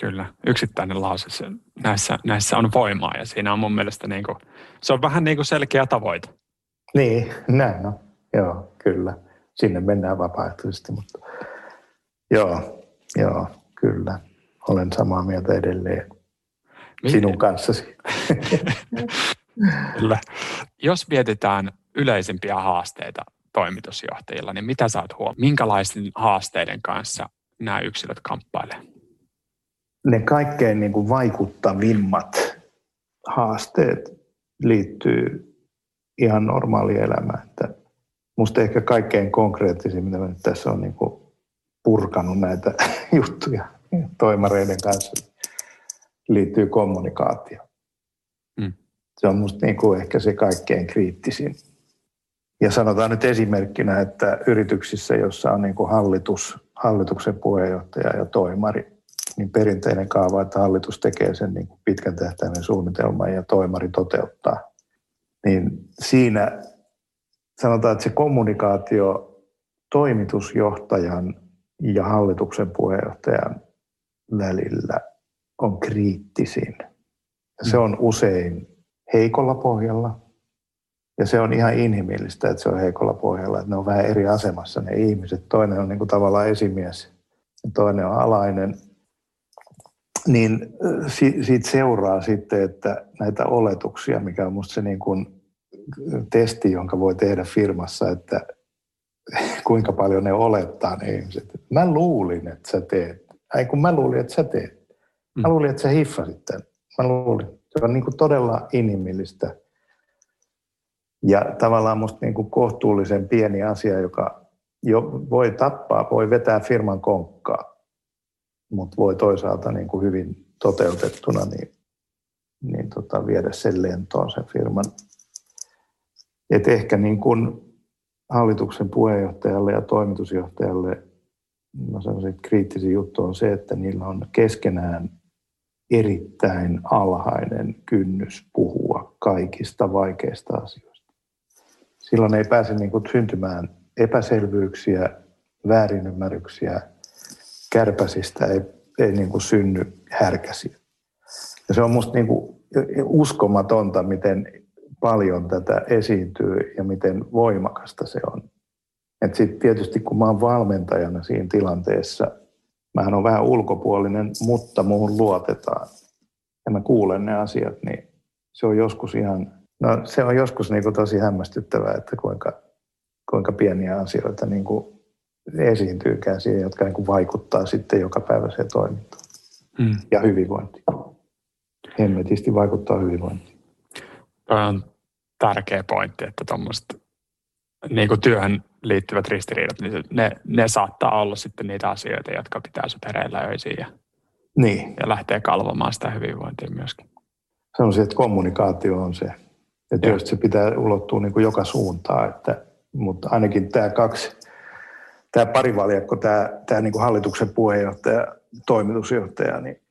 Speaker 1: Kyllä, yksittäinen lause. Se, näissä, näissä on voimaa ja siinä on mun mielestä niin kuin, se on vähän niin kuin selkeä tavoite.
Speaker 3: Niin, näin on. Joo, kyllä. Sinne mennään vapaaehtoisesti, mutta joo, joo, kyllä. Olen samaa mieltä edelleen sinun kanssasi.
Speaker 1: Kyllä. Jos mietitään yleisimpiä haasteita toimitusjohtajilla, niin mitä saat huomioon? Minkälaisten haasteiden kanssa nämä yksilöt kamppailevat?
Speaker 3: Ne kaikkein niin kuin vaikuttavimmat haasteet liittyy ihan normaaliin elämään. Että musta ehkä kaikkein konkreettisin, mitä mä nyt tässä on niin purkanut näitä juttuja toimareiden kanssa, liittyy kommunikaatio. Mm. Se on minusta niin kuin ehkä se kaikkein kriittisin. Ja sanotaan nyt esimerkkinä, että yrityksissä, jossa on niin kuin hallitus, hallituksen puheenjohtaja ja toimari, niin perinteinen kaava, että hallitus tekee sen niin kuin pitkän tähtäimen suunnitelman ja toimari toteuttaa. Niin siinä sanotaan, että se kommunikaatio toimitusjohtajan ja hallituksen puheenjohtajan välillä on kriittisin. Se on usein heikolla pohjalla. Ja se on ihan inhimillistä, että se on heikolla pohjalla, että ne on vähän eri asemassa ne ihmiset. Toinen on niin kuin tavallaan esimies ja toinen on alainen. Niin siitä seuraa sitten, että näitä oletuksia, mikä on minusta se niin kuin testi, jonka voi tehdä firmassa, että kuinka paljon ne olettaa ne ihmiset. Mä luulin, että sä teet. Ai kun mä luulin, että sä teet. Mä mm. luulin, että sä hiffasit tämän. Mä luulin. Se on niin kuin todella inhimillistä ja tavallaan musta niin kuin kohtuullisen pieni asia, joka jo voi tappaa, voi vetää firman konkkaa, mutta voi toisaalta niin kuin hyvin toteutettuna niin, niin tota, viedä sen lentoon sen firman. Et ehkä niin kuin hallituksen puheenjohtajalle ja toimitusjohtajalle että kriittisin juttu on se, että niillä on keskenään erittäin alhainen kynnys puhua kaikista vaikeista asioista. Silloin ei pääse niin kuin syntymään epäselvyyksiä, väärinymmärryksiä, kärpäsistä ei, ei niin kuin synny härkäsiä. Ja se on musta niin kuin uskomatonta, miten paljon tätä esiintyy ja miten voimakasta se on. Et sitten tietysti kun mä oon valmentajana siinä tilanteessa, mähän on vähän ulkopuolinen, mutta muuhun luotetaan. Ja mä kuulen ne asiat, niin se on joskus ihan, no se on joskus niin kuin tosi hämmästyttävää, että kuinka, kuinka pieniä asioita niin kuin esiintyykään siihen, jotka niin kuin vaikuttaa sitten jokapäiväiseen toimintaan mm. ja hyvinvointiin. Hemmetisti vaikuttaa hyvinvointiin.
Speaker 1: Tämä on tärkeä pointti, että tuommoista niin kuin työhön liittyvät ristiriidat, niin ne, ne saattaa olla sitten niitä asioita, jotka pitää sinut hereillä öisiin ja, niin. ja lähtee kalvomaan sitä hyvinvointia myöskin.
Speaker 3: Sanoisin, että kommunikaatio on se. Ja tietysti se pitää ulottua niin kuin joka suuntaan, että, mutta ainakin tämä kaksi, tämä parivaljakko, tämä, tämä niin kuin hallituksen puheenjohtaja, toimitusjohtaja, niin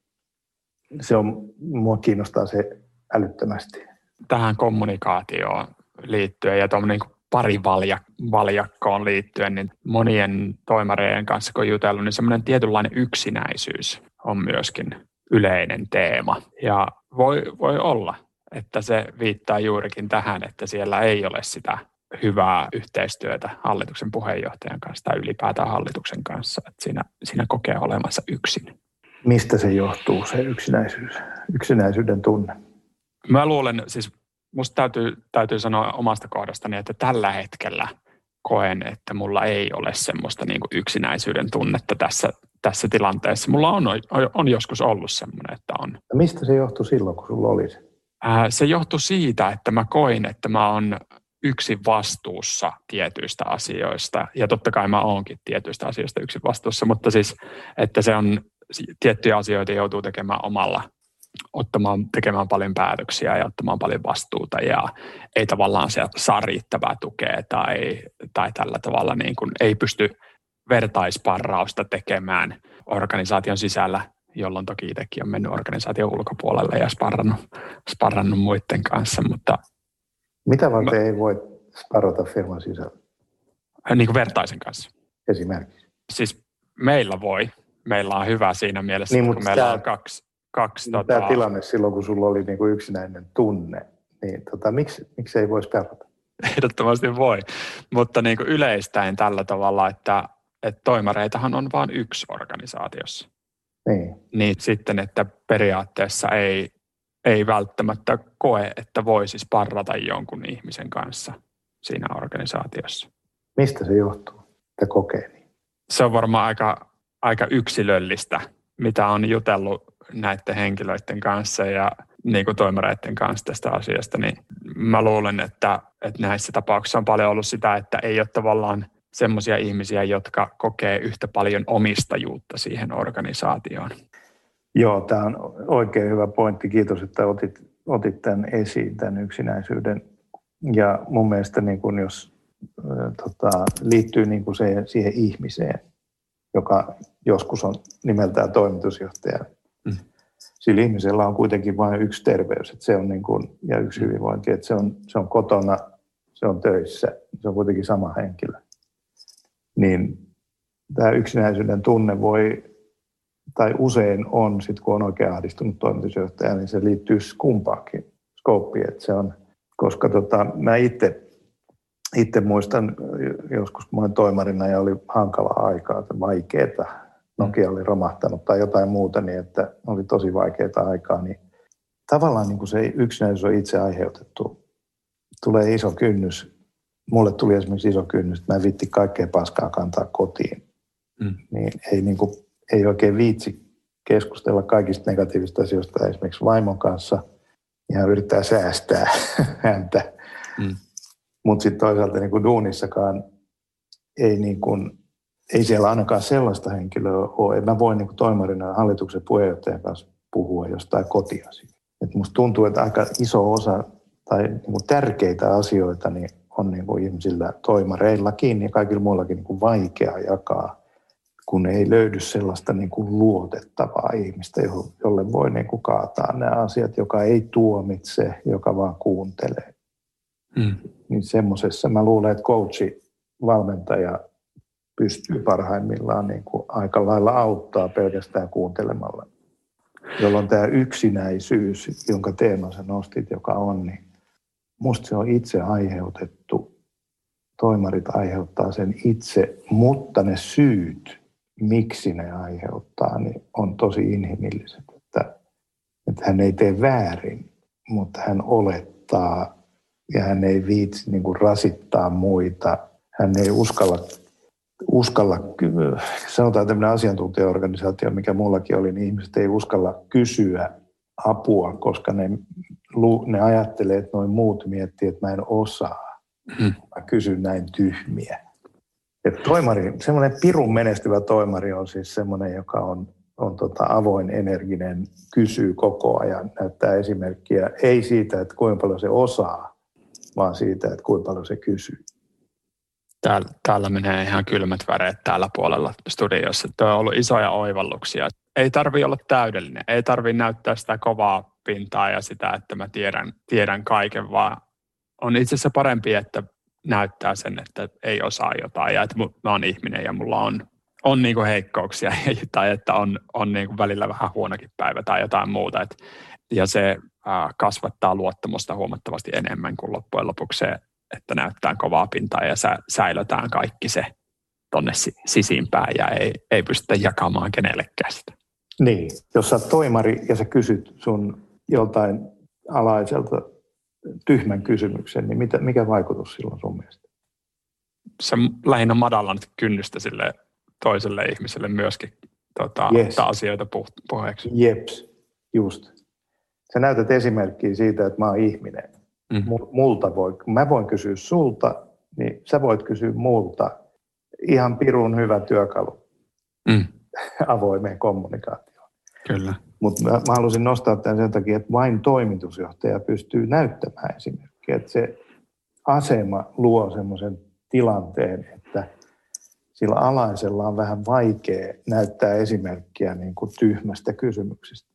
Speaker 3: se on, mua kiinnostaa se älyttömästi.
Speaker 1: Tähän kommunikaatioon liittyen ja tuommoinen niin parivaljakkoon liittyen, niin monien toimareiden kanssa kun jutellut, niin semmoinen tietynlainen yksinäisyys on myöskin yleinen teema. Ja voi, voi olla, että se viittaa juurikin tähän, että siellä ei ole sitä hyvää yhteistyötä hallituksen puheenjohtajan kanssa tai ylipäätään hallituksen kanssa, että siinä, siinä kokee olemassa yksin.
Speaker 3: Mistä se johtuu, se yksinäisyys, yksinäisyyden tunne?
Speaker 1: Mä luulen, siis musta täytyy, täytyy sanoa omasta kohdastani, että tällä hetkellä koen, että mulla ei ole semmoista niin kuin yksinäisyyden tunnetta tässä, tässä tilanteessa. Mulla on, on joskus ollut semmoinen, että on.
Speaker 3: Ja mistä se johtui silloin, kun sulla oli se?
Speaker 1: se johtui siitä, että mä koin, että mä oon yksin vastuussa tietyistä asioista. Ja totta kai mä oonkin tietyistä asioista yksin vastuussa, mutta siis, että se on tiettyjä asioita joutuu tekemään omalla ottamaan, tekemään paljon päätöksiä ja ottamaan paljon vastuuta ja ei tavallaan se saa riittävää tukea tai, tai tällä tavalla niin kuin ei pysty vertaisparrausta tekemään organisaation sisällä, jolloin toki itsekin on mennyt organisaation ulkopuolelle ja sparrannut, sparrannut muiden kanssa, mutta...
Speaker 3: Mitä varten mä, ei voi sparrata firman sisällä?
Speaker 1: Niin kuin vertaisen kanssa.
Speaker 3: Esimerkiksi.
Speaker 1: Siis meillä voi. Meillä on hyvä siinä mielessä, niin, kun meillä tämä, on kaksi, kaksi...
Speaker 3: Niin, tota... Tämä tilanne silloin, kun sulla oli niin kuin yksinäinen tunne, niin tota, miksi, miksi ei voisi pelata?
Speaker 1: Ehdottomasti voi, mutta niin kuin yleistäen tällä tavalla, että, että toimareitahan on vain yksi organisaatiossa.
Speaker 3: Niin.
Speaker 1: niin sitten, että periaatteessa ei, ei välttämättä koe, että voisi sparrata jonkun ihmisen kanssa siinä organisaatiossa.
Speaker 3: Mistä se johtuu, että kokee niin?
Speaker 1: Se on varmaan aika, aika yksilöllistä, mitä on jutellut näiden henkilöiden kanssa ja niin kuin toimareiden kanssa tästä asiasta, niin mä luulen, että, että näissä tapauksissa on paljon ollut sitä, että ei ole tavallaan semmoisia ihmisiä, jotka kokee yhtä paljon omistajuutta siihen organisaatioon.
Speaker 3: Joo, tämä on oikein hyvä pointti. Kiitos, että otit, otit tämän esiin, tämän yksinäisyyden. Ja mun mielestä niin kun jos äh, tota, liittyy niin kuin se, siihen ihmiseen, joka joskus on nimeltään toimitusjohtaja, mm. sillä ihmisellä on kuitenkin vain yksi terveys että se on niin kuin, ja yksi mm. hyvinvointi, että se on, se on kotona, se on töissä, se on kuitenkin sama henkilö. Niin tämä yksinäisyyden tunne voi, tai usein on, sit kun on oikein ahdistunut toimitusjohtaja, niin se liittyy kumpaakin skooppiin, että se on, koska tota, mä itse itse muistan joskus, kun olin toimarina ja oli hankalaa aikaa, vaikeaa, Nokia oli romahtanut tai jotain muuta, niin että oli tosi vaikeaa aikaa, niin tavallaan niin kuin se yksinäisyys on itse aiheutettu. Tulee iso kynnys. Mulle tuli esimerkiksi iso kynnys, että mä en vitti kaikkea paskaa kantaa kotiin. Mm. Niin ei, niin kuin, ei oikein viitsi keskustella kaikista negatiivista asioista esimerkiksi vaimon kanssa. ja yrittää säästää häntä. Mm. Mutta sitten toisaalta niin kuin duunissakaan ei, niin kuin, ei siellä ainakaan sellaista henkilöä ole. En mä voi niin kuin toimarina hallituksen puheenjohtajan kanssa puhua jostain kotiasioista. Et musta tuntuu, että aika iso osa tai niin kuin tärkeitä asioita niin on niin kuin ihmisillä toimareillakin ja kaikilla muillakin niin kuin vaikea jakaa, kun ei löydy sellaista niin kuin luotettavaa ihmistä, jolle voi niin kuin kaataa nämä asiat, joka ei tuomitse, joka vaan kuuntelee. Mm. Niin semmoisessa mä luulen, että coachi, valmentaja pystyy parhaimmillaan niin kuin aika lailla auttaa pelkästään kuuntelemalla. Jolloin tämä yksinäisyys, jonka teema sä nostit, joka on, niin musta se on itse aiheutettu. Toimarit aiheuttaa sen itse, mutta ne syyt, miksi ne aiheuttaa, niin on tosi inhimilliset. Että, että hän ei tee väärin, mutta hän olettaa ja hän ei viitsi niin kuin rasittaa muita. Hän ei uskalla, uskalla sanotaan tämmöinen asiantuntijaorganisaatio, mikä mullakin oli, niin ihmiset ei uskalla kysyä apua, koska ne, ne ajattelee, että noin muut miettii, että mä en osaa. Hmm. Mä kysyn näin tyhmiä. Et toimari, semmoinen pirun menestyvä toimari on siis semmoinen, joka on, on tota avoin, energinen, kysyy koko ajan, näyttää esimerkkiä, ei siitä, että kuinka paljon se osaa, vaan siitä, että kuinka paljon se kysyy.
Speaker 1: Täällä, täällä menee ihan kylmät väreet täällä puolella studiossa. Tuo on ollut isoja oivalluksia. Ei tarvi olla täydellinen, ei tarvi näyttää sitä kovaa pintaa ja sitä, että mä tiedän, tiedän kaiken, vaan on itse asiassa parempi, että näyttää sen, että ei osaa jotain ja että mä oon ihminen ja mulla on, on niin kuin heikkouksia tai että on, on niin kuin välillä vähän huonokin päivä tai jotain muuta. Et, ja se ää, kasvattaa luottamusta huomattavasti enemmän kuin loppujen lopuksi se, että näyttää kovaa pintaa ja sä, säilötään kaikki se tonne sisimpään ja ei, ei pystytä jakamaan kenellekään sitä.
Speaker 3: Niin, jos sä toimari ja sä kysyt sun joltain alaiselta tyhmän kysymyksen, niin mitä, mikä vaikutus silloin sun mielestä?
Speaker 1: Se lähinnä madallan kynnystä sille toiselle ihmiselle myöskin tota, yes. asioita puheeksi.
Speaker 3: Jeps, just. Sä näytät esimerkkiä siitä, että mä oon ihminen. Mm. Multa voi, mä voin kysyä sulta, niin sä voit kysyä multa. Ihan pirun hyvä työkalu mm. avoimeen kommunikaatioon.
Speaker 1: Kyllä.
Speaker 3: Mutta mä, mä halusin nostaa tämän sen takia, että vain toimitusjohtaja pystyy näyttämään esimerkkiä. Että se asema luo semmoisen tilanteen, että sillä alaisella on vähän vaikea näyttää esimerkkiä niin kuin tyhmästä kysymyksestä,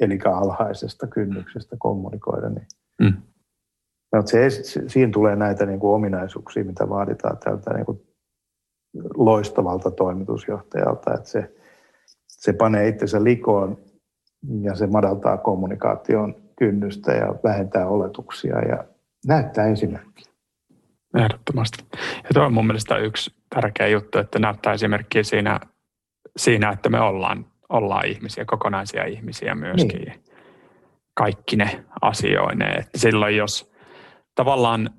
Speaker 3: eli alhaisesta kynnyksestä kommunikoida. Niin. Mm. No, se, siinä tulee näitä niin kuin ominaisuuksia, mitä vaaditaan tältä niin kuin loistavalta toimitusjohtajalta, että se, se panee itsensä likoon ja se madaltaa kommunikaation kynnystä ja vähentää oletuksia ja näyttää esimerkkiä.
Speaker 1: Ehdottomasti. Ja tuo on mun mielestä yksi tärkeä juttu, että näyttää esimerkkiä siinä, siinä että me ollaan, ollaan ihmisiä, kokonaisia ihmisiä myöskin. Niin. Kaikki ne asioineen. Että silloin jos tavallaan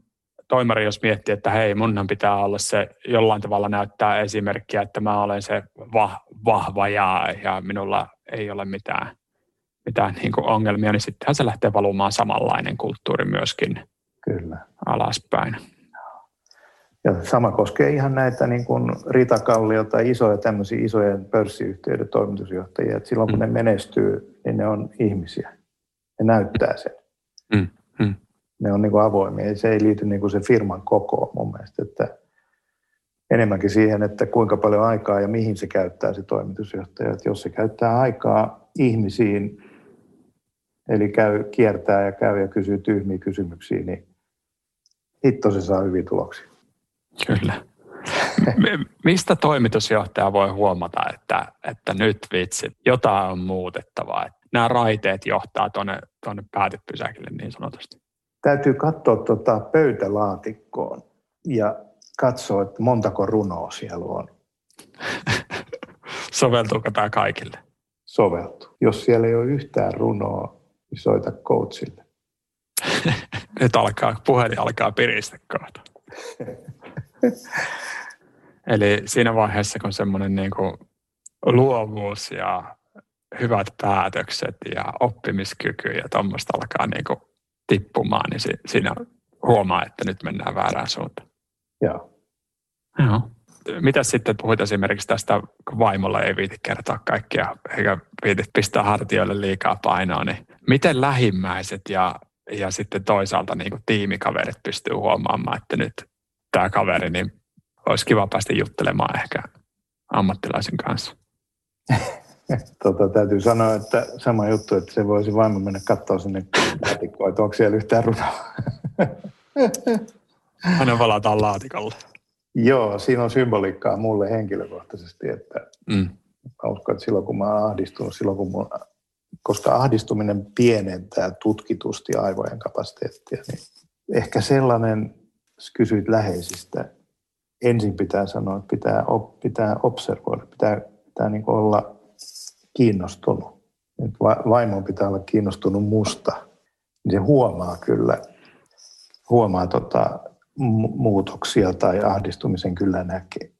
Speaker 1: toimari, jos miettii, että hei, munhan pitää olla se jollain tavalla näyttää esimerkkiä, että mä olen se vahva ja, ja minulla ei ole mitään mitään niin kuin ongelmia, niin sittenhän se lähtee valumaan samanlainen kulttuuri myöskin Kyllä. alaspäin.
Speaker 3: Ja sama koskee ihan näitä niin kuin Rita Kallio tai isoja tämmöisiä isojen pörssiyhtiöiden toimitusjohtajia. Että silloin kun mm. ne menestyy, niin ne on ihmisiä. Ne näyttää sen. Mm. Mm. Ne on niin kuin avoimia. Se ei liity niin kuin se firman kokoon mun mielestä. Että enemmänkin siihen, että kuinka paljon aikaa ja mihin se käyttää se toimitusjohtaja. Että jos se käyttää aikaa ihmisiin, Eli käy, kiertää ja käy ja kysyy tyhmiä kysymyksiä, niin hitto se saa hyviä tuloksia.
Speaker 1: Kyllä. Mistä toimitusjohtaja voi huomata, että, että nyt vitsi, jotain on muutettavaa? Että nämä raiteet johtaa tuonne, tuonne päätepysäkille niin sanotusti.
Speaker 3: Täytyy katsoa tuota pöytälaatikkoon ja katsoa, että montako runoa siellä on.
Speaker 1: Soveltuuko tämä kaikille?
Speaker 3: Soveltuu. Jos siellä ei ole yhtään runoa, niin soita coachille.
Speaker 1: Nyt alkaa, puhelin alkaa piristä kohta. Eli siinä vaiheessa, kun semmoinen niin kuin luovuus ja hyvät päätökset ja oppimiskyky ja tuommoista alkaa niin kuin tippumaan, niin siinä huomaa, että nyt mennään väärään suuntaan.
Speaker 3: Joo.
Speaker 1: Joo. Mitä sitten puhuit esimerkiksi tästä, kun vaimolla ei viiti kertoa kaikkia, eikä viiti pistää hartioille liikaa painoa, niin miten lähimmäiset ja, ja sitten toisaalta niin kuin tiimikaverit pystyy huomaamaan, että nyt tämä kaveri, niin olisi kiva päästä juttelemaan ehkä ammattilaisen kanssa?
Speaker 3: tota, täytyy sanoa, että sama juttu, että se voisi vaimo mennä katsoa sinne laatikkoon, että onko siellä yhtään runoa.
Speaker 1: Hänen valataan laatikolla.
Speaker 3: Joo, siinä on symboliikkaa mulle henkilökohtaisesti, että mm. mä uskon, että silloin kun mä oon ahdistunut, silloin kun mulla, koska ahdistuminen pienentää tutkitusti aivojen kapasiteettia, niin ehkä sellainen, kysyit läheisistä, ensin pitää sanoa, että pitää, op, pitää observoida, pitää, pitää niin olla kiinnostunut. Nyt vaimo pitää olla kiinnostunut musta, niin se huomaa kyllä, huomaa tota, muutoksia tai ahdistumisen kyllä näkee.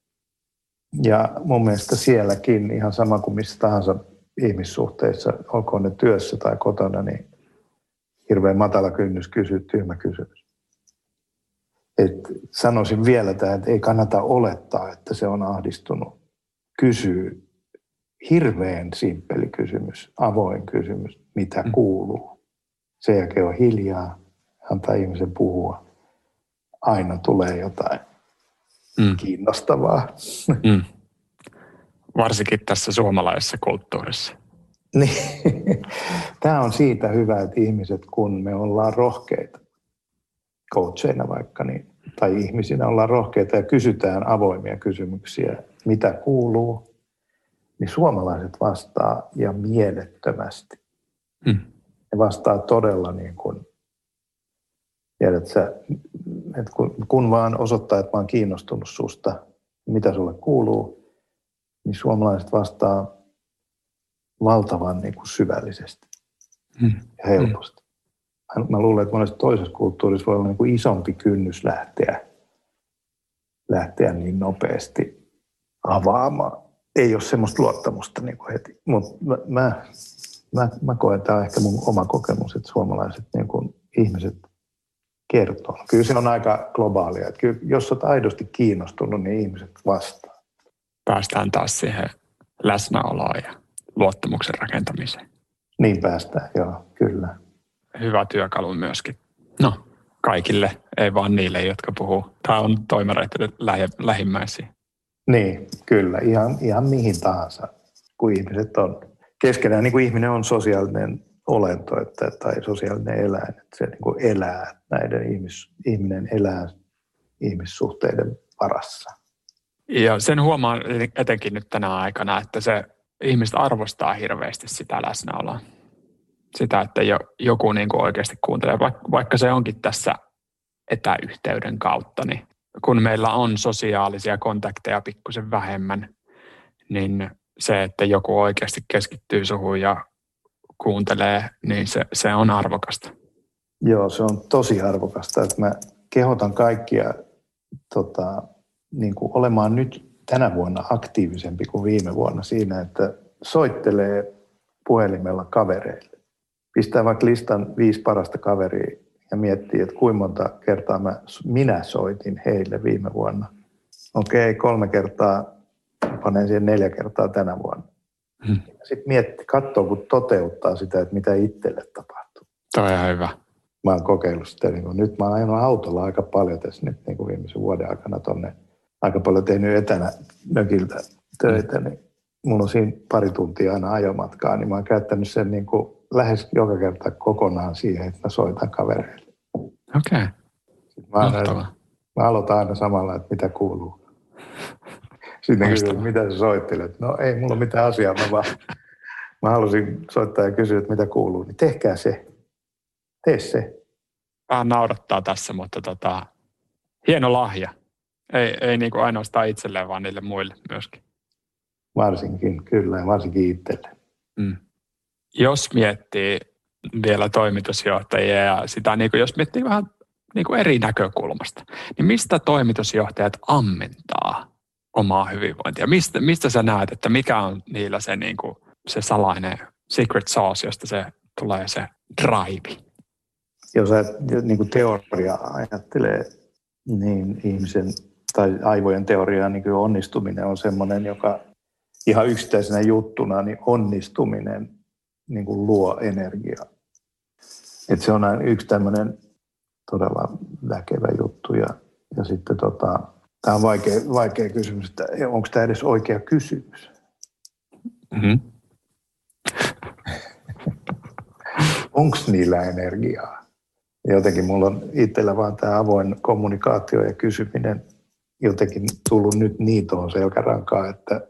Speaker 3: Ja mun mielestä sielläkin ihan sama kuin missä tahansa ihmissuhteissa, olkoon ne työssä tai kotona, niin hirveän matala kynnys kysyä tyhmä kysymys. Et sanoisin vielä tähän, että ei kannata olettaa, että se on ahdistunut. Kysyy hirveän simppeli kysymys, avoin kysymys, mitä mm. kuuluu. Sen jälkeen on hiljaa, antaa ihmisen puhua aina tulee jotain mm. kiinnostavaa. Mm.
Speaker 1: Varsinkin tässä suomalaisessa kulttuurissa.
Speaker 3: Niin. Tämä on siitä hyvä, että ihmiset, kun me ollaan rohkeita, coacheina vaikka, niin, tai ihmisinä ollaan rohkeita ja kysytään avoimia kysymyksiä, mitä kuuluu, niin suomalaiset vastaa ja mielettömästi. Mm. Ne vastaa todella niin kuin Tiedät sä, että kun, kun vaan osoittaa, että mä oon kiinnostunut susta, mitä sulle kuuluu, niin suomalaiset vastaa valtavan niin kuin syvällisesti hmm. ja helposti. Hmm. Mä luulen, että monessa toisessa kulttuurissa voi olla niin kuin isompi kynnys lähteä, lähteä niin nopeasti avaamaan. Ei ole semmoista luottamusta niin kuin heti, mutta mä, mä, mä, mä koen, tämä on ehkä mun oma kokemus, että suomalaiset niin kuin ihmiset – kertoo. Kyllä se on aika globaalia. Että kyllä, jos olet aidosti kiinnostunut, niin ihmiset vastaa.
Speaker 1: Päästään taas siihen läsnäoloon ja luottamuksen rakentamiseen.
Speaker 3: Niin päästään, joo, kyllä.
Speaker 1: Hyvä työkalu myöskin. No, kaikille, ei vaan niille, jotka puhuu. Tämä on toimareiden lähi- lähimmäisiä.
Speaker 3: Niin, kyllä. Ihan, ihan mihin tahansa, kun ihmiset on keskenään. Niin kuin ihminen on sosiaalinen olento että, tai sosiaalinen eläin, että se niin kuin elää, näiden ihmis, ihminen elää ihmissuhteiden varassa.
Speaker 1: Ja sen huomaan etenkin nyt tänä aikana, että se ihmiset arvostaa hirveästi sitä läsnäoloa. Sitä, että jo, joku niin kuin oikeasti kuuntelee, vaikka se onkin tässä etäyhteyden kautta, niin kun meillä on sosiaalisia kontakteja pikkusen vähemmän, niin se, että joku oikeasti keskittyy suhun ja kuuntelee, niin se, se on arvokasta.
Speaker 3: Joo, se on tosi arvokasta. Että mä kehotan kaikkia tota, niin kuin olemaan nyt tänä vuonna aktiivisempi kuin viime vuonna siinä, että soittelee puhelimella kavereille. Pistää vaikka listan viisi parasta kaveria ja miettii, että kuinka monta kertaa mä, minä soitin heille viime vuonna. Okei, okay, kolme kertaa, panen siihen neljä kertaa tänä vuonna. Hmm. Sitten mietti, katsoo, kun toteuttaa sitä, että mitä itselle tapahtuu.
Speaker 1: Tämä on ihan hyvä.
Speaker 3: Mä oon kokeillut sitä. Niin kun, nyt mä oon ajanut autolla aika paljon tässä nyt niin kuin viimeisen vuoden aikana tonne. Aika paljon tehnyt etänä mökiltä töitä, niin mulla on siinä pari tuntia aina ajomatkaa, niin mä oon käyttänyt sen niin kuin lähes joka kerta kokonaan siihen, että mä soitan kavereille.
Speaker 1: Okei. Okay.
Speaker 3: Mä, mä aloitan aina samalla, että mitä kuuluu. Sitten kysyin, mitä sä soittelet. No ei mulla mitään asiaa, mä vaan mä halusin soittaa ja kysyä, että mitä kuuluu. Niin tehkää se. Tee se.
Speaker 1: Vähän naurattaa tässä, mutta tota, hieno lahja. Ei, ei niin kuin ainoastaan itselleen, vaan niille muille myöskin.
Speaker 3: Varsinkin, kyllä, varsinkin itselle. Mm.
Speaker 1: Jos miettii vielä toimitusjohtajia ja sitä, niin kuin jos miettii vähän niin kuin eri näkökulmasta, niin mistä toimitusjohtajat ammentaa omaa hyvinvointia? Mistä, mistä sä näet, että mikä on niillä se, niin kuin, se salainen secret sauce, josta se tulee se drive?
Speaker 3: jos niin kuin teoria ajattelee, niin ihmisen tai aivojen teoriaa niin kuin onnistuminen on sellainen, joka ihan yksittäisenä juttuna, niin onnistuminen niin kuin luo energiaa. Et se on yksi tämmöinen todella väkevä juttu. Ja, ja sitten tota, tämä on vaikea, vaikea kysymys, että onko tämä edes oikea kysymys? Mm-hmm. onko niillä energiaa? Jotenkin mulla on itsellä vaan tämä avoin kommunikaatio ja kysyminen jotenkin tullut nyt niin tuohon selkärankaan, että,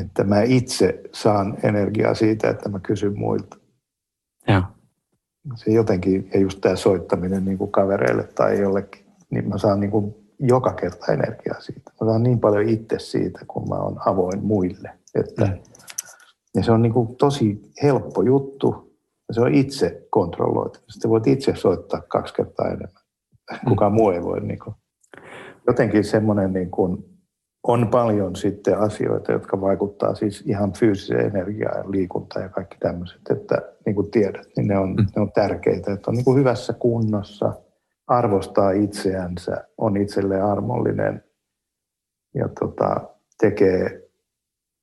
Speaker 3: että mä itse saan energiaa siitä, että mä kysyn muilta.
Speaker 1: Ja.
Speaker 3: Se jotenkin, ja just tämä soittaminen niin kuin kavereille tai jollekin, niin mä saan niin kuin joka kerta energiaa siitä. Mä saan niin paljon itse siitä, kun mä oon avoin muille. Että, mm. Ja se on niin kuin tosi helppo juttu, ja se on itse kontrolloitu. Sitten voit itse soittaa kaksi kertaa enemmän. Kukaan mm. muu ei voi. Niin kuin. Jotenkin semmoinen niin kuin, on paljon sitten asioita, jotka vaikuttaa siis ihan fyysiseen energiaan ja liikuntaan ja kaikki tämmöiset, että niin kuin tiedät, niin ne on, mm. ne on tärkeitä, että on niin kuin hyvässä kunnossa, arvostaa itseänsä, on itselleen armollinen ja tota, tekee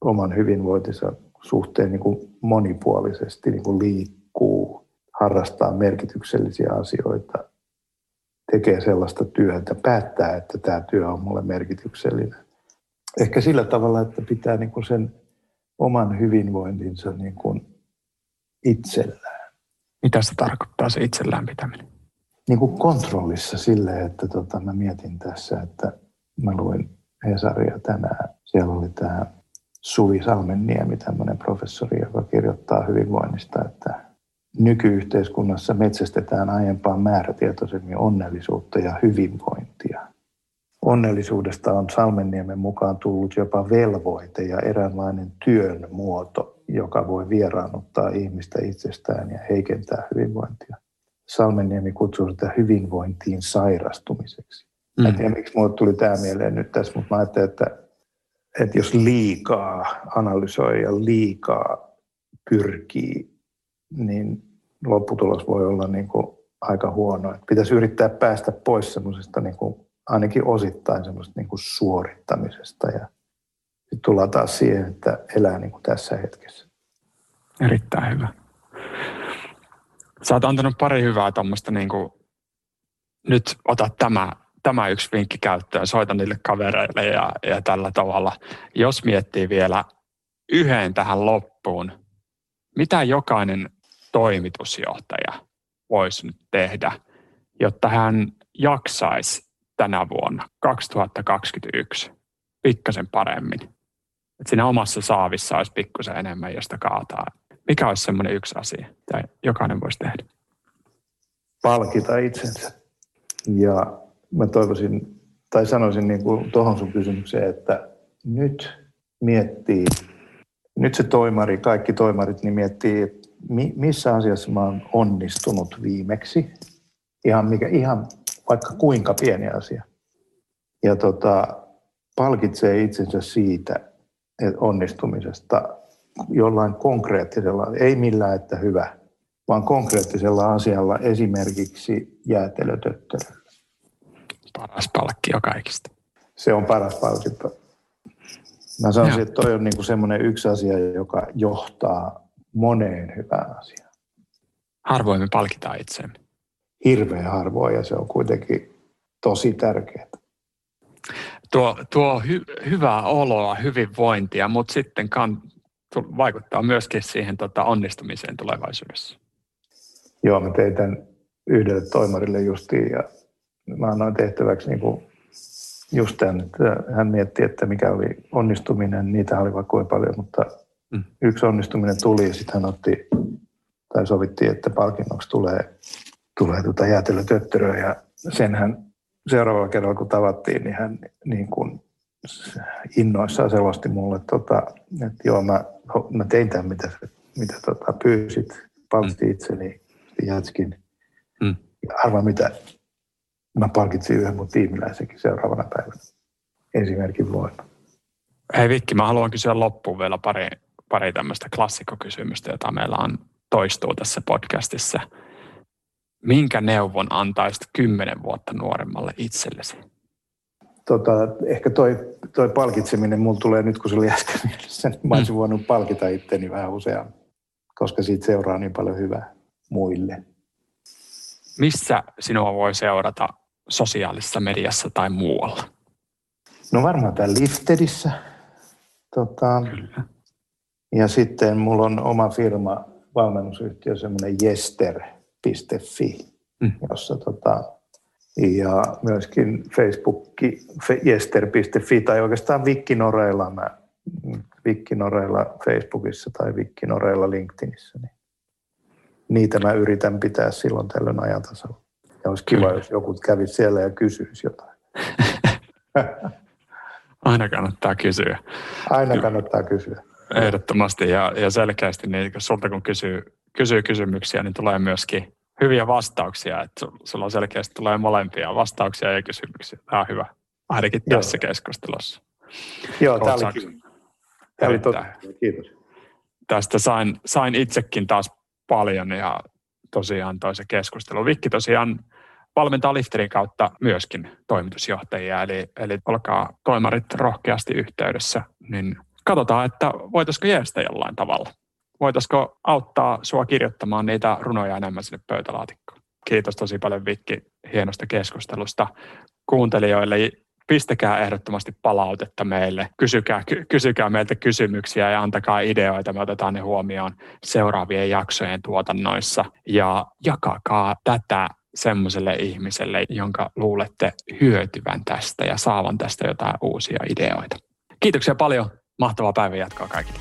Speaker 3: oman hyvinvointinsa suhteen niin kuin monipuolisesti, niin kuin liikkuu, harrastaa merkityksellisiä asioita, tekee sellaista työtä, päättää, että tämä työ on mulle merkityksellinen ehkä sillä tavalla, että pitää niin kuin sen oman hyvinvointinsa niin kuin itsellään.
Speaker 1: Mitä se tarkoittaa se itsellään pitäminen?
Speaker 3: Niin kuin kontrollissa sille, että tota, mä mietin tässä, että mä luin Hesaria tänään. Siellä oli tämä Suvi Salmenniemi, tämmöinen professori, joka kirjoittaa hyvinvoinnista, että nykyyhteiskunnassa metsästetään aiempaa määrätietoisemmin onnellisuutta ja hyvinvointia onnellisuudesta on Salmenniemen mukaan tullut jopa velvoite ja eräänlainen työn muoto, joka voi vieraannuttaa ihmistä itsestään ja heikentää hyvinvointia. Salmenniemi kutsuu sitä hyvinvointiin sairastumiseksi. Mm. En tiedä, miksi minulle tuli tämä mieleen nyt tässä, mutta mä ajattelin, että, että jos liikaa analysoi ja liikaa pyrkii, niin lopputulos voi olla niin kuin aika huono. Että pitäisi yrittää päästä pois semmoisesta niin kuin ainakin osittain semmoista niin kuin suorittamisesta ja sitten tullaan taas siihen, että elää niin kuin tässä hetkessä.
Speaker 1: Erittäin hyvä. Sä oot antanut pari hyvää tuommoista niin kuin, nyt ota tämä, tämä yksi vinkki käyttöön, soita niille kavereille ja, ja tällä tavalla. Jos miettii vielä yhden tähän loppuun, mitä jokainen toimitusjohtaja voisi nyt tehdä, jotta hän jaksaisi tänä vuonna 2021 pikkasen paremmin. Että siinä omassa saavissa olisi pikkusen enemmän, josta kaataa. Mikä olisi semmoinen yksi asia, mitä jokainen voisi tehdä?
Speaker 3: Palkita itsensä. Ja mä toivoisin, tai sanoisin niin kuin tuohon sun kysymykseen, että nyt miettii, nyt se toimari, kaikki toimarit, niin miettii, että missä asiassa mä oon onnistunut viimeksi. Ihan, mikä, ihan vaikka kuinka pieni asia. Ja tota, palkitsee itsensä siitä että onnistumisesta jollain konkreettisella, ei millään, että hyvä, vaan konkreettisella asialla esimerkiksi jäätelötöttöröllä.
Speaker 1: Paras palkkio kaikista.
Speaker 3: Se on paras palkinto. Mä sanoisin, että toi on niinku semmoinen yksi asia, joka johtaa moneen hyvään asiaan.
Speaker 1: Harvoin me palkitaan itseämme
Speaker 3: hirveän harvoin ja se on kuitenkin tosi tärkeää.
Speaker 1: Tuo, tuo hy, hyvää oloa, hyvinvointia, mutta sitten kan, vaikuttaa myöskin siihen tota, onnistumiseen tulevaisuudessa.
Speaker 3: Joo, mä tein tämän yhdelle toimarille justiin ja mä annoin tehtäväksi niin kuin just tämän, että hän mietti, että mikä oli onnistuminen, niitä oli vaikka kuinka paljon, mutta mm. yksi onnistuminen tuli ja sitten hän otti, tai sovittiin, että palkinnoksi tulee tulee tuota jäätelötöttöröä ja sen hän seuraavalla kerralla kun tavattiin, niin hän niin kuin innoissaan selosti mulle, tota, että joo, mä, mä tein tämän, mitä, mitä tota, pyysit, palkitsin mm. itseni, jätskin. Mm. Ja arvaa mitä, mä palkitsin yhden mun tiimiläisenkin seuraavana päivänä esimerkin voima.
Speaker 1: Hei Vikki, mä haluan kysyä loppuun vielä pari, pari tämmöistä klassikkokysymystä, jota meillä on toistuu tässä podcastissa – minkä neuvon antaisit kymmenen vuotta nuoremmalle itsellesi?
Speaker 3: Tota, ehkä toi, toi palkitseminen mulla tulee nyt, kun se oli äsken mielessä, niin mä olisin mm. voinut palkita itteni vähän useammin, koska siitä seuraa niin paljon hyvää muille.
Speaker 1: Missä sinua voi seurata sosiaalisessa mediassa tai muualla?
Speaker 3: No varmaan täällä Liftedissä. Tota, Kyllä. Ja sitten mulla on oma firma, valmennusyhtiö, semmoinen jester.fi, mm. jossa tota, ja myöskin Facebook, jester.fi tai oikeastaan Vikkinoreilla, mä, Vikkinoreilla Facebookissa tai Vikkinoreilla LinkedInissä, niin niitä mä yritän pitää silloin tällöin ajantasalla. Ja olisi kiva, Kyllä. jos joku kävisi siellä ja kysyisi jotain.
Speaker 1: Aina kannattaa kysyä.
Speaker 3: Aina kannattaa kysyä.
Speaker 1: Ehdottomasti ja, ja selkeästi niin sulta kun kysyy, kysyy kysymyksiä, niin tulee myöskin hyviä vastauksia. Että sulla on selkeästi tulee molempia vastauksia ja kysymyksiä. Tämä on hyvä, ainakin Joo. tässä keskustelussa.
Speaker 3: Joo, tämä oli, tämä oli totta. Kiitos.
Speaker 1: Tästä sain, sain itsekin taas paljon ja tosiaan toisen keskustelu. Vikki tosiaan valmentaa Lifterin kautta myöskin toimitusjohtajia, eli, eli olkaa toimarit rohkeasti yhteydessä, niin katsotaan, että voitaisiko jeestä jollain tavalla. Voitaisiko auttaa sua kirjoittamaan niitä runoja enemmän sinne pöytälaatikkoon. Kiitos tosi paljon Vikki hienosta keskustelusta. Kuuntelijoille pistäkää ehdottomasti palautetta meille, kysykää, ky- kysykää meiltä kysymyksiä ja antakaa ideoita, me otetaan ne huomioon seuraavien jaksojen tuotannoissa ja jakakaa tätä semmoiselle ihmiselle, jonka luulette hyötyvän tästä ja saavan tästä jotain uusia ideoita. Kiitoksia paljon. Mahtavaa päivää jatkaa kaikille.